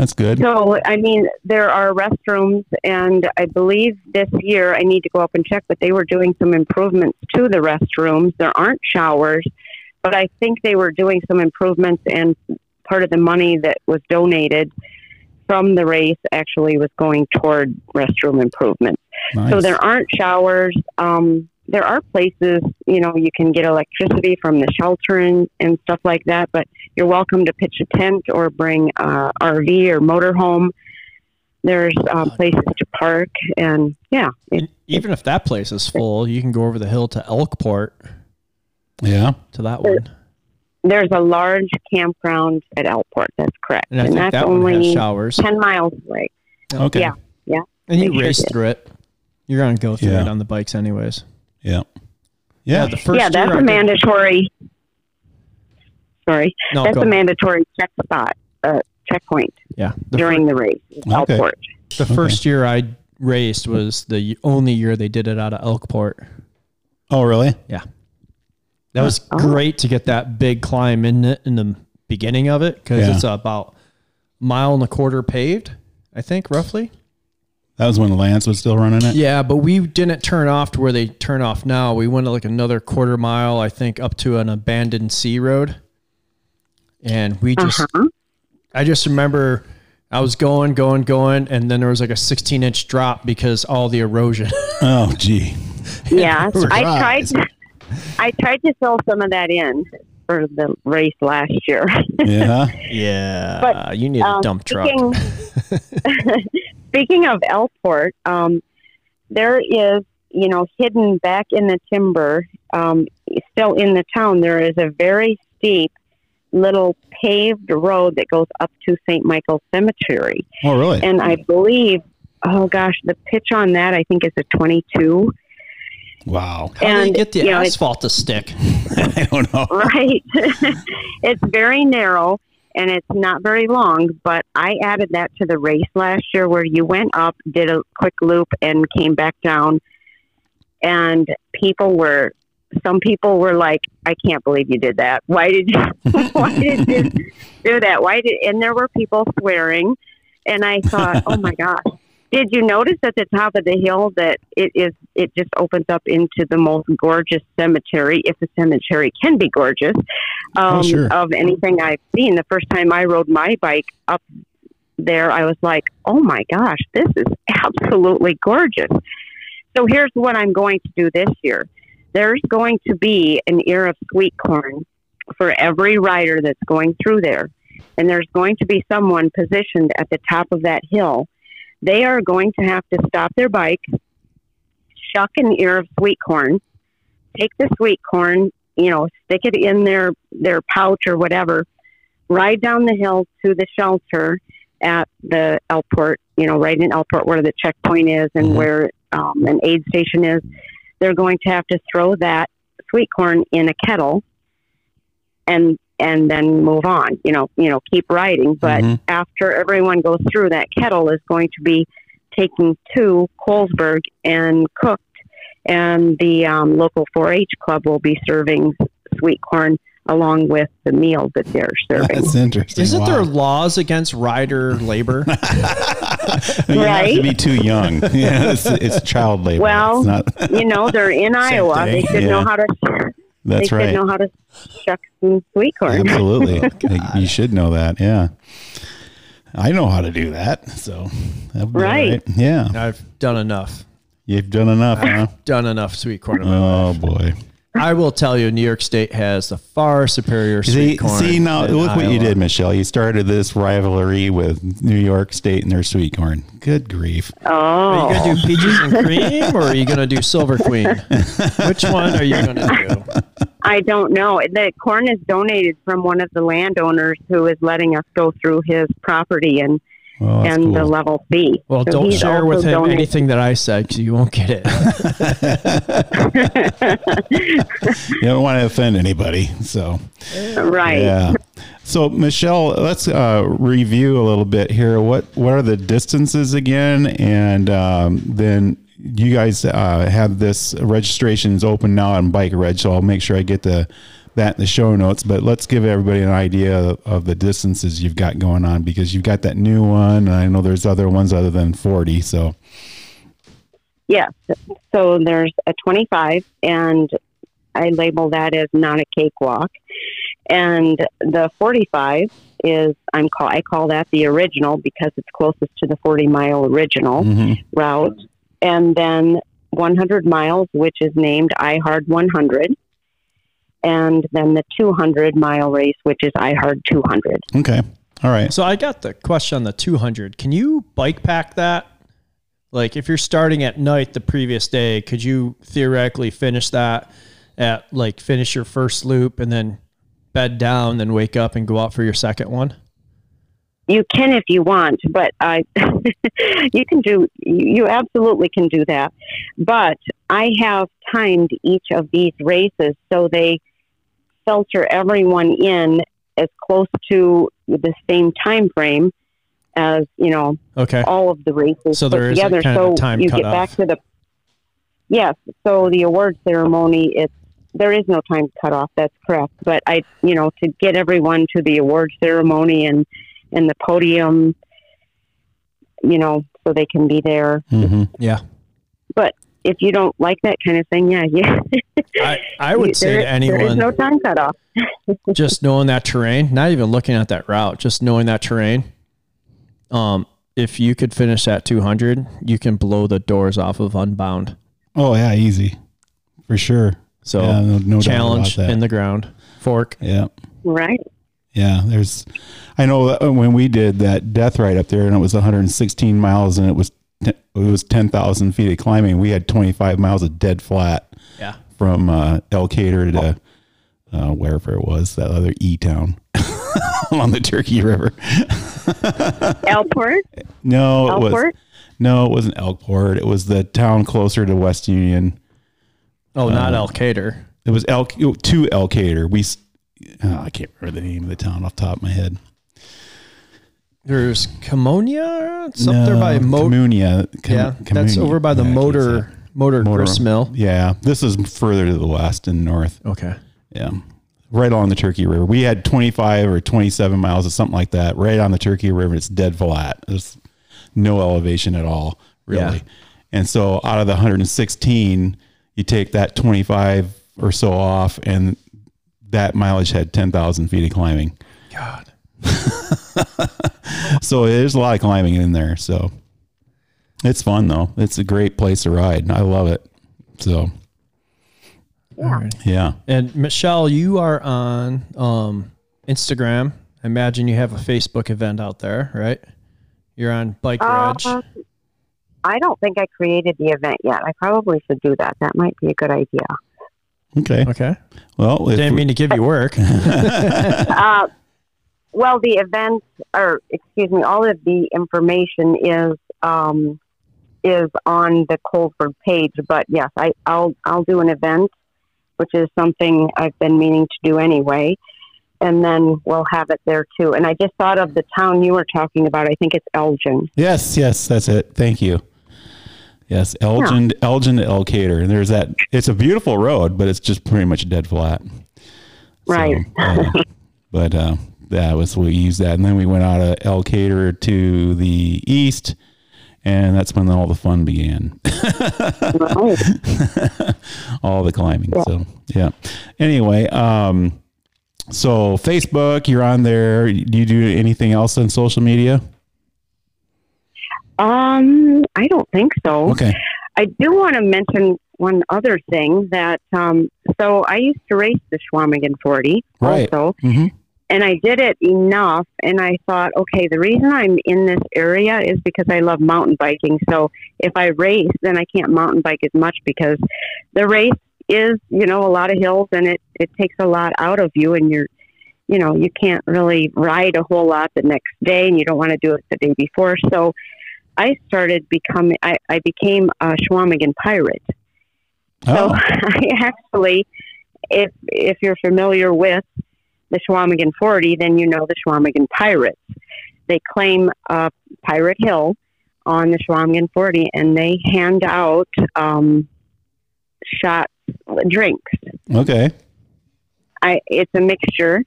That's good. So, I mean, there are restrooms, and I believe this year I need to go up and check, but they were doing some improvements to the restrooms. There aren't showers, but I think they were doing some improvements, and part of the money that was donated from the race actually was going toward restroom improvements. Nice. So there aren't showers. Um, there are places, you know, you can get electricity from the shelter and, and stuff like that, but you're welcome to pitch a tent or bring uh, RV or motorhome. There's uh, places to park, and yeah, it, And even if that place is full, you can go over the hill to Elkport yeah. to that one. there's a large campground at Elkport. That's correct, And I and, that's that one has only showers. ten miles away. Okay. Yeah. Yeah, And you They sure race did. through it. You're going to go through Yeah. it on the bikes anyways. Yeah. Yeah. the first yeah, that's year I a did- mandatory. Sorry, No, that's a ahead. mandatory check spot, uh, checkpoint Yeah. The during the race. Okay. Elkport. The first year I raced was the only year they did it out of Elkport. oh, really? Yeah. That was Oh. great to get that big climb in it in the beginning of it because Yeah. it's about mile and a quarter paved, I think, roughly. That was when Lance was still running it. Yeah, but we didn't turn off to where they turn off now. We went like another quarter mile, I think, up to an abandoned C road. And we just, Uh-huh. I just remember I was going, going, going, and then there was like a 16 inch drop because all the erosion. (laughs) Oh, gee. Yeah, (laughs) I tried. Surprise. I tried to fill some of that in for the race last year. Yeah. (laughs) yeah, But, you need a Um, dump truck. Speaking, speaking of Elkport, um, there is, you know, hidden back in the timber, um, still in the town, there is a very steep little paved road that goes up to St. Michael's Cemetery. Oh, really? And I believe, oh gosh, the pitch on that I think is a 22. Wow. How do you and, get the you know, asphalt to stick? (laughs) I don't know. right? (laughs) it's very narrow and it's not very long, but I added that to the race last year where you went up, did a quick loop, and came back down. And people were, some people were like, I can't believe you did that. Why did you, (laughs) why did you do that? Why did, and there were people swearing. And I thought, oh my gosh. Did you notice at the top of the hill that it is it just opens up into the most gorgeous cemetery, if the cemetery can be gorgeous, um, Oh, sure. of anything I've seen. The first time I rode my bike up there, I was like, "Oh my gosh, this is absolutely gorgeous." So here's what I'm going to do this year. There's going to be an ear of sweet corn for every rider that's going through there, and there's going to be someone positioned at the top of that hill they are going to have to stop their bike, shuck an ear of sweet corn, take the sweet corn, you know, stick it in their their pouch or whatever, ride down the hill to the shelter at the Elkport, you know, right in Elkport where the checkpoint is and Mhm. where um, an aid station is. They're going to have to throw that sweet corn in a kettle and and then move on. You know, you know, keep riding. But Mhm. after everyone goes through, that kettle is going to be taken to Colesburg and cooked, and the um, local 4-H club will be serving sweet corn along with the meal that they're (laughs) serving. That's interesting. Isn't Wow. there laws against rider labor? (laughs) you have to Right? be too young. (laughs) Yeah, it's, it's child labor. Well, It's not, you know, they're in Iowa. They should Yeah. know how to That's they right. should know how to shuck some sweet corn. Absolutely. (laughs) you should know that. Yeah. I know how to do that. So, that would be all Right. Yeah. I've done enough. You've done enough, huh? Done enough sweet corn. in my oh, life. Oh, boy. I will tell you, New York State has the far superior sweet See, corn. see now, than look what you did, Michelle. You started this rivalry with New York State and their sweet corn. Good grief. Oh, Are you gonna do peaches and cream, or are you gonna do silver queen? Which one are you gonna do? I don't know. The corn is donated from one of the landowners who is letting us go through his property and That's and the level B. Well, So don't share with him donated- anything that I said because you won't get it. (laughs) You don't want to offend anybody. So, Right. yeah. So, Michelle, let's uh, review a little bit here. What what are the distances again? And um, then you guys uh, have this registrations open now on Bike Reg, so I'll make sure I get the that in the show notes. But let's give everybody an idea of the distances you've got going on because you've got that new one. And I know there's other ones other than 40. So, Yes. So there's a 25, and I label that as not a cakewalk. And the 45 is I'm call I call that the original because it's closest to the 40 mile original mhm. route. And then 100 miles, which is named I Hard 100. And then the 200 mile race, which is I Hard 200. okay. All right. So I got the question on the 200. Can you bike pack that? Like if you're starting at night the previous day, could you theoretically finish that at like finish your first loop and then bed down, then wake up and go out for your second one? You can if you want, but I, (laughs) you can do, you absolutely can do that. But I have timed each of these races so they filter everyone in as close to the same time frame as, you know, Okay. all of the races So put there is together. kind of a so you get cutoff. back to the, yes. So the award ceremony, it's, there is no time cutoff. That's correct. But I, you know, to get everyone to the award ceremony and, and the podium, you know, so they can be there. hmm Yeah. But if you don't like that kind of thing, yeah, yeah. (laughs) I, I would say There- to anyone there is no time cutoff. (laughs) (laughs) just knowing that terrain, not even looking at that route, just knowing that terrain. Um, if you could finish that 200, you can blow the doors off of Unbound. Oh, yeah. Easy. For sure. So Yeah, no- no challenge in the ground, fork. Yeah. Right. Yeah, there's. I know that when we did that death ride up there, and it was 116 miles, and it was it was 10,000 feet of climbing. We had 25 miles of dead flat Yeah. from uh, Elkader to uh, wherever it was, that other E town (laughs) along the Turkey River. (laughs) Elkport, No, it was no, it wasn't Elkport. It was the town closer to West Union. Oh, not Uh, Elkader. It was El to Elkader. We, oh, I can't remember the name of the town off the top of my head. There's Communia. It's up there by No, motor. Communia. Com- yeah, that's over by the Yeah, I can't say motor it. motor, Motor- grist mill. Yeah, this is further to the west and north. Okay. Yeah, right along the Turkey River. We had 25 or 27 miles or something like that, right on the Turkey River. It's dead flat. There's no elevation at all, really. Yeah. And so out of the 116, you take that 25 or so off, and that mileage had 10,000 feet of climbing. God. (laughs) So there's a lot of climbing in there. So it's fun though. It's a great place to ride. I love it. So Yeah. yeah. And Michelle, you are on um, Instagram. I imagine you have a Facebook event out there, right? You're on Bike Uh, Reg. I don't think I created the event yet. I probably should do that. That might be a good idea. Okay. Okay. Well, if Didn't we- mean to give you work. (laughs) (laughs) uh, well, the event, or excuse me, all of the information is um, is on the Coldford page. But yes, I, I'll I'll do an event, which is something I've been meaning to do anyway, and then we'll have it there too. And I just thought of the town you were talking about. I think it's Elgin. Yes, yes, that's it. Thank you. Yes, Elgin, Elgin to Elkader. And there's that. It's a beautiful road, but it's just pretty much dead flat. So, Right. uh, (laughs) but uh, that was we used that, and then we went out of Elkader to the east, and that's when all the fun began. (laughs) All the climbing. So yeah. Anyway, um, so Facebook, you're on there. Do you do anything else on social media? Um, I don't think so. Okay. I do want to mention one other thing that um, so I used to race the Chequamegon 40 Right. also, hmm and I did it enough. And I thought, okay, the reason I'm in this area is because I love mountain biking. So if I race, then I can't mountain bike as much because the race is, you know, a lot of hills and it it takes a lot out of you, and you're, you know, you can't really ride a whole lot the next day, and you don't want to do it the day before. So I started becoming, I, I became a Chequamegon pirate. So Oh, (laughs) I actually, if if you're familiar with the Chequamegon 40, then you know the Chequamegon Pirates. They claim uh, Pirate Hill on the Chequamegon 40, and they hand out um, shots, drinks. okay. I, it's a mixture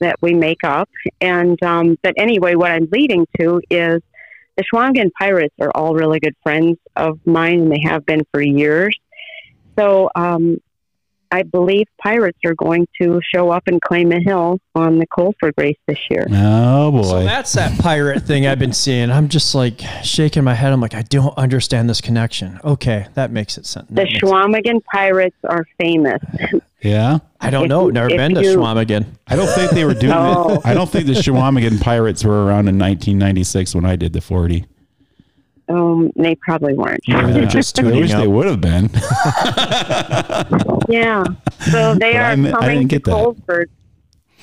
that we make up, and um, but anyway, what I'm leading to is the Chequamegon Pirates are all really good friends of mine, and they have been for years. So um, I believe pirates are going to show up and claim a hill on the Colford race this year. Oh boy. So that's that pirate thing I've been seeing. I'm just like shaking my head. I'm like, I don't understand this connection. Okay, that makes it sense. The Chequamegon Pirates are famous. yeah. I don't if know. Never been to you- Chequamegon. I don't think they were doing (laughs) Oh. it. I don't think the Chequamegon Pirates were around in 1996 when I did the 40. Um, they probably weren't. Maybe they're just (laughs) I wish up. they would have been. (laughs) Yeah. So they But are I mi- I coming didn't get to that. Colesburg.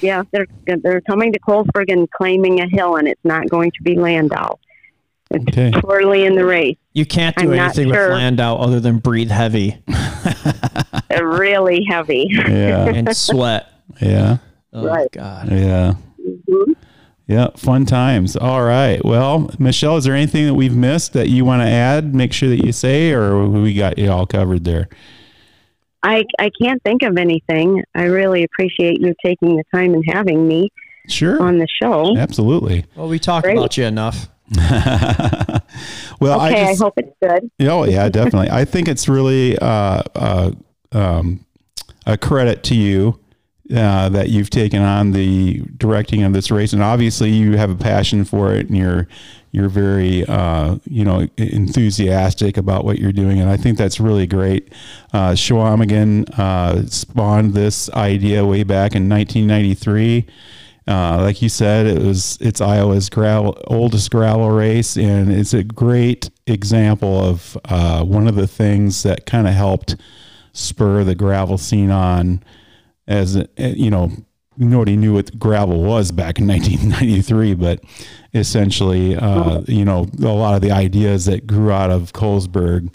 Yeah, they're they're coming to Colesburg and claiming a hill, and it's not going to be Landau. It's Okay. poorly in the race. You can't do I'm anything sure. with Landau other than breathe heavy (laughs) really heavy. Yeah. and sweat. Yeah. Oh Right. God. Yeah. Yeah. Fun times. All right. Well, Michelle, is there anything that we've missed that you want to add? Make sure that you say, or we got you all covered there. I I can't think of anything. I really appreciate you taking the time and having me Sure. on the show. Absolutely. Well, we talked Great. about you enough. (laughs) well, I Okay, I, just, hope it's good. Oh yeah, definitely. I think it's really uh, uh, um, a credit to you uh, that you've taken on the directing of this race, and obviously you have a passion for it, and you're you're very uh, you know enthusiastic about what you're doing, and I think that's really great. Uh, uh, spawned this idea way back in 1993. Uh, like you said, it was it's Iowa's gravel, oldest gravel race, and it's a great example of uh, one of the things that kind of helped spur the gravel scene on. As uh, you know, nobody knew what gravel was back in (laughs) 1993, but essentially, uh, you know, a lot of the ideas that grew out of Colesburg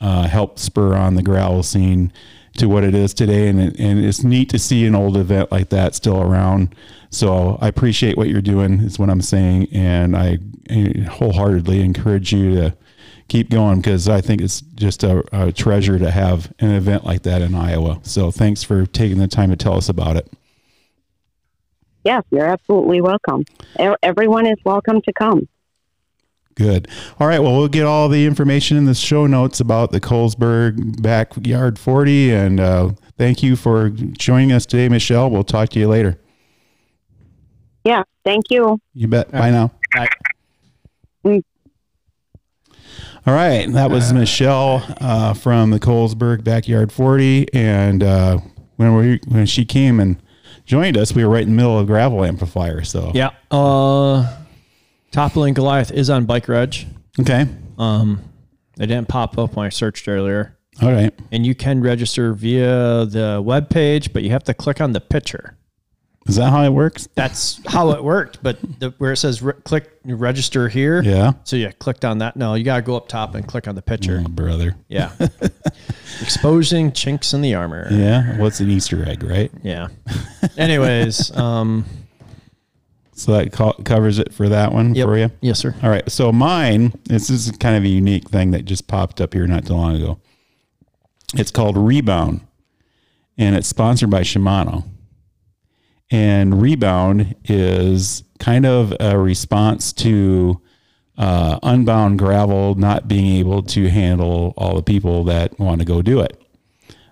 uh, helped spur on the gravel scene to what it is today. And, and it's neat to see an old event like that still around. So I appreciate what you're doing, is what I'm saying. And I uh, wholeheartedly encourage you to keep going because I think it's just a, a treasure to have an event like that in Iowa. So thanks for taking the time to tell us about it. Yes, you're absolutely welcome. Everyone is welcome to come. Good. All right. Well, we'll get all the information in the show notes about the Colesburg Backyard 40. And uh, thank you for joining us today, Michelle. We'll talk to you later. Yeah, thank you. You bet. Bye now. Bye. Mm. All right. That was Michelle uh, from the Colesburg Backyard 40. And uh, when we when she came and joined us, we were right in the middle of gravel amplifier. So Yeah. Uh, Toppling Goliath is on Bike Reg. okay. Um, they didn't pop up when I searched earlier. All right. And you can register via the web page, but you have to click on the picture. Is that how it works? That's how it worked. But the, where it says re- click register here, Yeah. so you clicked on that. No, you got to go up top and click on the picture. Oh, brother. Yeah. (laughs) Exposing chinks in the armor. Yeah. What's an Easter egg, right? Yeah. Anyways, (laughs) um, So that co- covers it for that one yep. for you. Yes, sir. All right. So mine, this is kind of a unique thing that just popped up here not too long ago. It's called Rebound, and it's sponsored by Shimano. And Rebound is kind of a response to uh, unbound gravel not being able to handle all the people that want to go do it.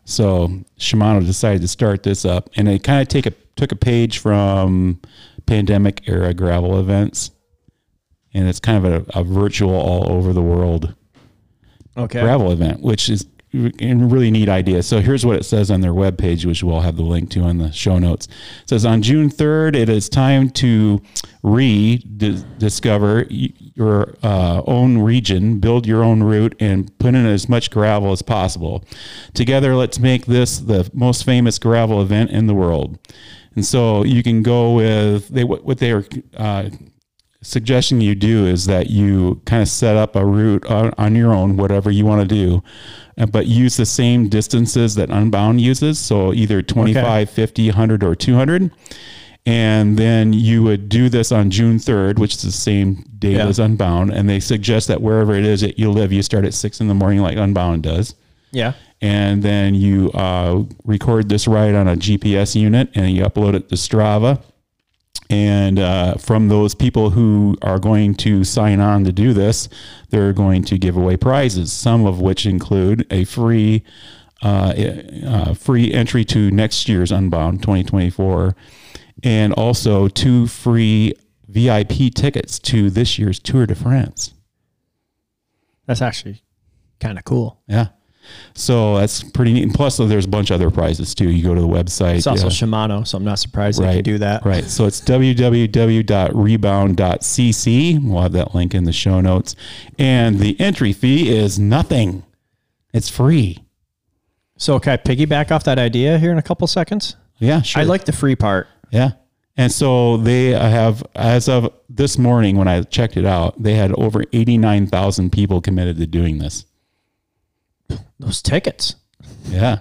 So Shimano decided to start this up, and they kind of take a took a page from pandemic era gravel events, and it's kind of a, a virtual all over the world Okay. gravel event, which is really neat idea. So here's what it says on their webpage, which we'll have the link to on the show notes. It says on June 3rd, it is time to rediscover your uh, own region, build your own route, and put in as much gravel as possible. Together, let's make this the most famous gravel event in the world. And so you can go with they what, they are uh, suggestion you do is that you kind of set up a route on, on your own, whatever you want to do, uh, but use the same distances that Unbound uses. So either 25, 50, 100, or 200. And then you would do this on June 3rd, which is the same date Yeah. as Unbound. And they suggest that wherever it is that you live, you start at six in the morning, like Unbound does Yeah. and then you uh, record this ride on a GPS unit and you upload it to Strava. And uh, from those people who are going to sign on to do this, they're going to give away prizes. Some of which include a free, uh, uh, free entry to next year's Unbound 2024, and also two free VIP tickets to this year's Tour de France. That's actually kind of cool. Yeah. So that's pretty neat. And plus, there's a bunch of other prizes too. You go to the website. It's also yeah. Shimano, so I'm not surprised they could do that. Right. So it's www.rebound.cc. We'll have that link in the show notes. And the entry fee is nothing. It's free. So can I piggyback off that idea here in a couple seconds? Yeah, sure. I like the free part. Yeah. And so they have, as of this morning when I checked it out, they had over 89,000 people committed to doing this. Those tickets. Yeah.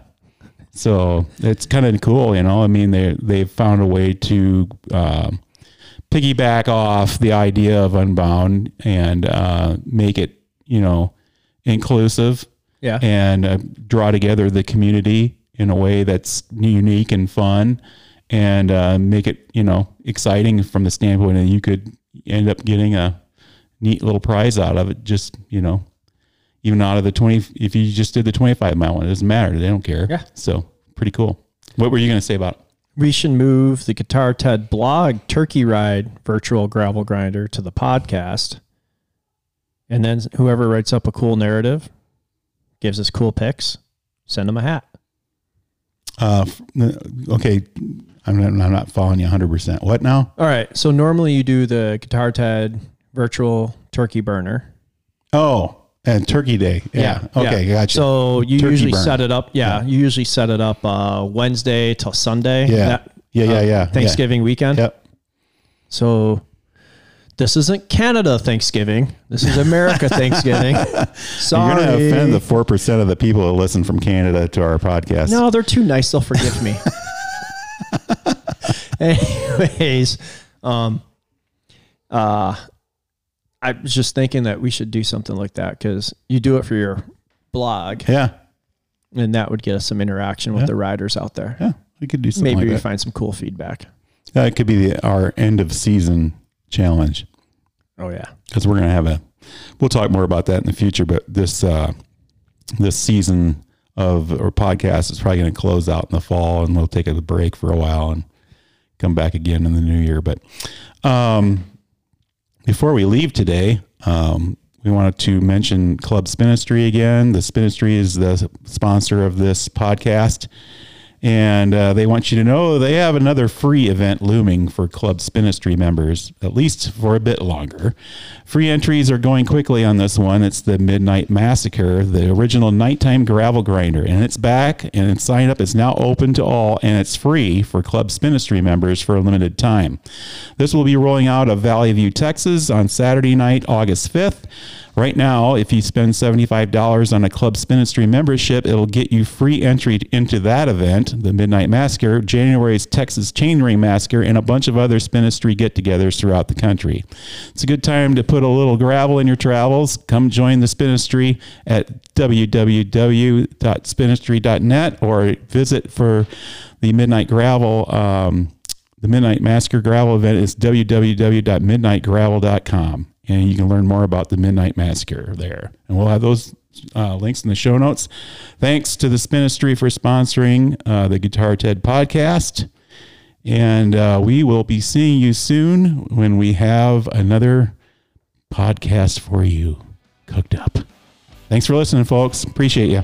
So it's kind of cool, you know. I mean, they they've found a way to um, piggyback off the idea of Unbound and uh, make it, you know, inclusive Yeah. and uh, draw together the community in a way that's unique and fun, and uh, make it, you know, exciting from the standpoint that you could end up getting a neat little prize out of it. Just you know, even out of the 20 if you just did the 25 mile one it doesn't matter they don't care Yeah. so pretty cool what were you going to say about it? we should move the Guitar Ted blog turkey ride virtual gravel grinder to the podcast. And then whoever writes up a cool narrative gives us cool picks, send them a hat. uh okay i'm not, I'm not following you 100% what now All right. So normally you do the Guitar Ted virtual turkey burner. oh and turkey day yeah, okay yeah. gotcha So you Turkey usually burn. set it up. Yeah, You usually set it up uh, Wednesday till Sunday. Yeah. that- Yeah, yeah, uh, yeah, yeah. Thanksgiving weekend. yep So this isn't Canada Thanksgiving. This is America (laughs) Thanksgiving. you're Sorry. going to offend the 4% of the people that listen from canada to our podcast no, they're too nice. They'll forgive me. (laughs) (laughs) Anyways, um, uh, I was just thinking that we should do something like that because you do it for your blog, yeah and that would get us some interaction with Yeah. the riders out there. yeah we could do something Maybe like we that. find some cool feedback. that could be the, our end of season challenge Oh yeah, because we're going to have a we'll talk more about that in the future but this uh this season of our podcast is probably going to close out in the fall and we'll take a break for a while and come back again in the new year but um before we leave today um we wanted to mention club spinistry again. The spinistry is the sponsor of this podcast and uh, they want you to know they have another free event looming for Club Spinistry members, at least for a bit longer. Free entries are going quickly on this one. It's the Midnight Massacre, the original nighttime gravel grinder, and it's back and sign up is now open to all, and it's free for Club Spinistry members for a limited time. This will be rolling out of Valley View, Texas on Saturday night, August 5th. Right now, if you spend $75 on a Club Spinistry membership, it'll get you free entry into that event, the Midnight Massacre, January's Texas Chainring Massacre, and a bunch of other Spinistry get togethers throughout the country. It's a good time to put a little gravel in your travels. Come join the Spinistry at www.spinistry.net or visit for the Midnight Gravel. Um, the Midnight Massacre Gravel event is www.midnightgravel.com. and you can learn more about the Midnight Massacre there. And we'll have those uh, links in the show notes. Thanks to the Spinistry for sponsoring uh, the Guitar Ted podcast. And uh, we will be seeing you soon when we have another podcast for you cooked up. Thanks for listening, folks. Appreciate you.